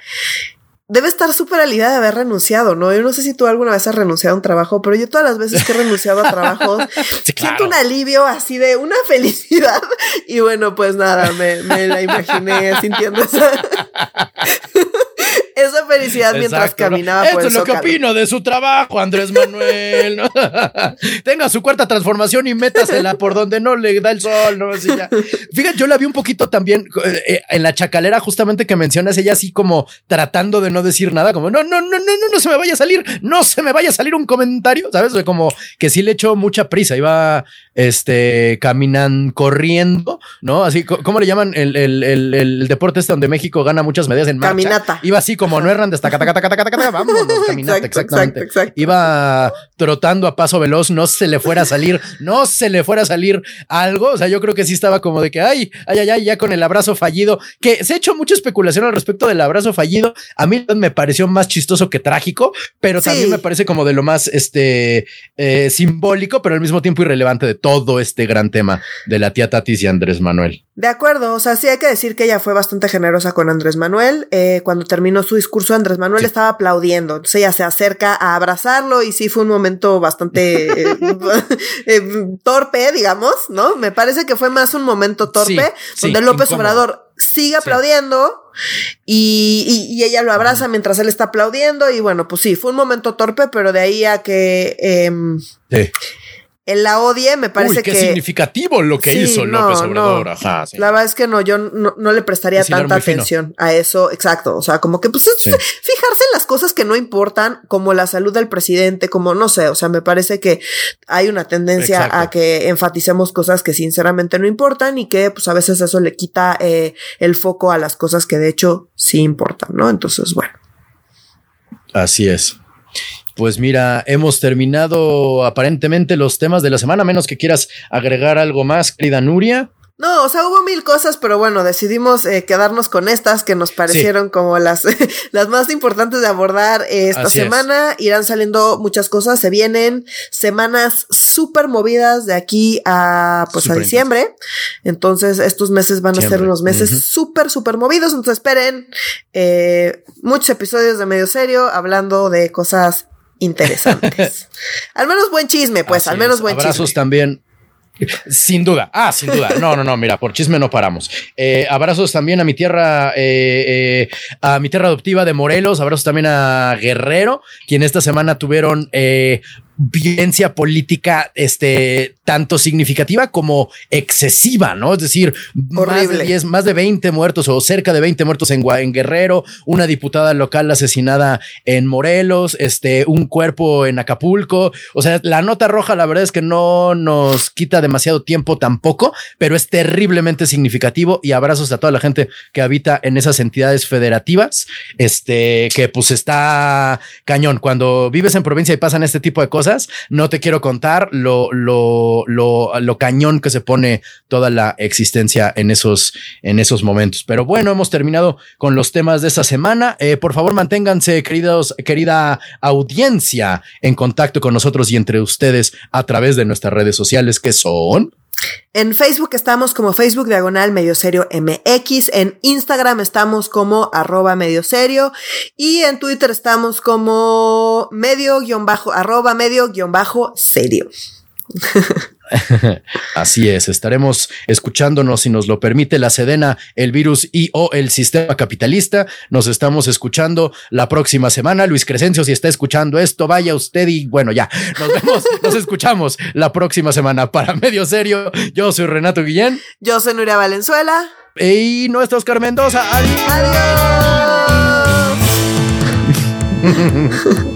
debe estar súper alida de haber renunciado, ¿no? Yo no sé si tú alguna vez has renunciado a un trabajo, pero yo todas las veces que he renunciado a trabajos *laughs* siento un alivio así de una *laughs* felicidad. Y bueno, pues nada, me, me la imaginé sintiendo esa *laughs* esa felicidad mientras caminaba Esto es lo que opino de su trabajo, Andrés Manuel. *laughs* Tenga su cuarta transformación y métasela por donde no le da el sol. ¿no? Fíjate, yo la vi un poquito también eh, en la chacalera, justamente que mencionas, ella así como tratando de no decir nada, como no, no, no, no, no, no se me vaya a salir, no se me vaya a salir un comentario, ¿sabes? Como que sí le echó mucha prisa, iba este, caminan corriendo, ¿no? Así, ¿cómo le llaman el, el, el, deporte este donde México gana muchas medallas en marcha? Caminata. Iba así como no erran de esta cata, cata, cata, cata, vamos, *laughs* caminata, exactamente. Iba trotando a paso veloz, no se le fuera a salir, no se le fuera a salir algo. O sea, yo creo que sí estaba como de que, ay, ay, ay, ay, ya con el abrazo fallido, que se ha hecho mucha especulación al respecto del abrazo fallido. A mí me pareció más chistoso que trágico, pero también me parece como de lo más, este, eh, simbólico, pero al mismo tiempo irrelevante de todo este gran tema de la tía Tatis y Andrés Manuel. De acuerdo, o sea, sí hay que decir que ella fue bastante generosa con Andrés Manuel. Eh, cuando terminó su discurso, Andrés Manuel estaba aplaudiendo, entonces ella se acerca a abrazarlo y sí fue un momento bastante *laughs* eh, *laughs* eh, torpe, digamos, ¿no? Me parece que fue más un momento torpe, donde López Obrador sigue aplaudiendo y, y, ella lo abraza mientras él está aplaudiendo y bueno, pues sí, fue un momento torpe, pero de ahí a que... Em, en la odie me parece Uy, qué que. significativo lo que hizo López Obrador. Ajá, La verdad es que no, yo no, le prestaría tanta atención a eso. Exacto. O sea, como que pues fijarse en las cosas que no importan, como la salud del presidente, como no sé. O sea, me parece que hay una tendencia a que enfaticemos cosas que sinceramente no importan y que pues a veces eso le quita eh, el foco a las cosas que de hecho sí importan, ¿no? Entonces, bueno. Así es. Pues mira, hemos terminado aparentemente los temas de la semana, menos que quieras agregar algo más, querida Nuria. No, o sea, hubo mil cosas, pero bueno, decidimos eh, quedarnos con estas que nos parecieron como las, *laughs* las más importantes de abordar esta semana. Irán saliendo muchas cosas, se vienen semanas súper movidas de aquí a, pues, a diciembre. Entonces, estos meses van a ser unos meses súper, súper movidos. Entonces, esperen eh, muchos episodios de medio serio hablando de cosas interesantes. *laughs* al menos buen chisme, pues, al menos buen chisme. Abrazos también. Sin duda, ah, sin duda. No, no, no, mira, por chisme no paramos. Eh, abrazos también a mi tierra, eh, eh, a mi tierra adoptiva de Morelos, abrazos también a Guerrero, quien esta semana tuvieron violencia política, este, tanto significativa como excesiva, ¿no? Es decir, más de, 10, más de 20 muertos o cerca de 20 muertos en, en Guerrero, una diputada local asesinada en Morelos, este, un cuerpo en Acapulco. O sea, la nota roja, la verdad es que no nos quita demasiado tiempo tampoco, pero es terriblemente significativo y abrazos a toda la gente que habita en esas entidades federativas, este, que pues está cañón. Cuando vives en provincia y pasan este tipo de cosas, no te quiero contar lo, lo, lo, cañón que se pone toda la existencia en esos, en esos momentos. Pero bueno, hemos terminado con los temas de esta semana. Eh, por favor, manténganse, queridos, querida audiencia, en contacto con nosotros y entre ustedes a través de nuestras redes sociales que son en Facebook estamos como Facebook Diagonal Medio Serio MX. En Instagram estamos como arroba medio serio. Y en Twitter estamos como medio guion bajo, arroba medio guion bajo serio. *laughs* *laughs* Así es, estaremos escuchándonos si nos lo permite la Sedena, el virus y o el sistema capitalista. Nos estamos escuchando la próxima semana. Luis Crescencio, si está escuchando esto, vaya usted y bueno, ya, nos vemos, *laughs* nos escuchamos la próxima semana. Para Medio Serio, yo soy Renato Guillén. Yo soy Nuria Valenzuela. Y nuestro Oscar Mendoza. Adiós. Adiós. *laughs*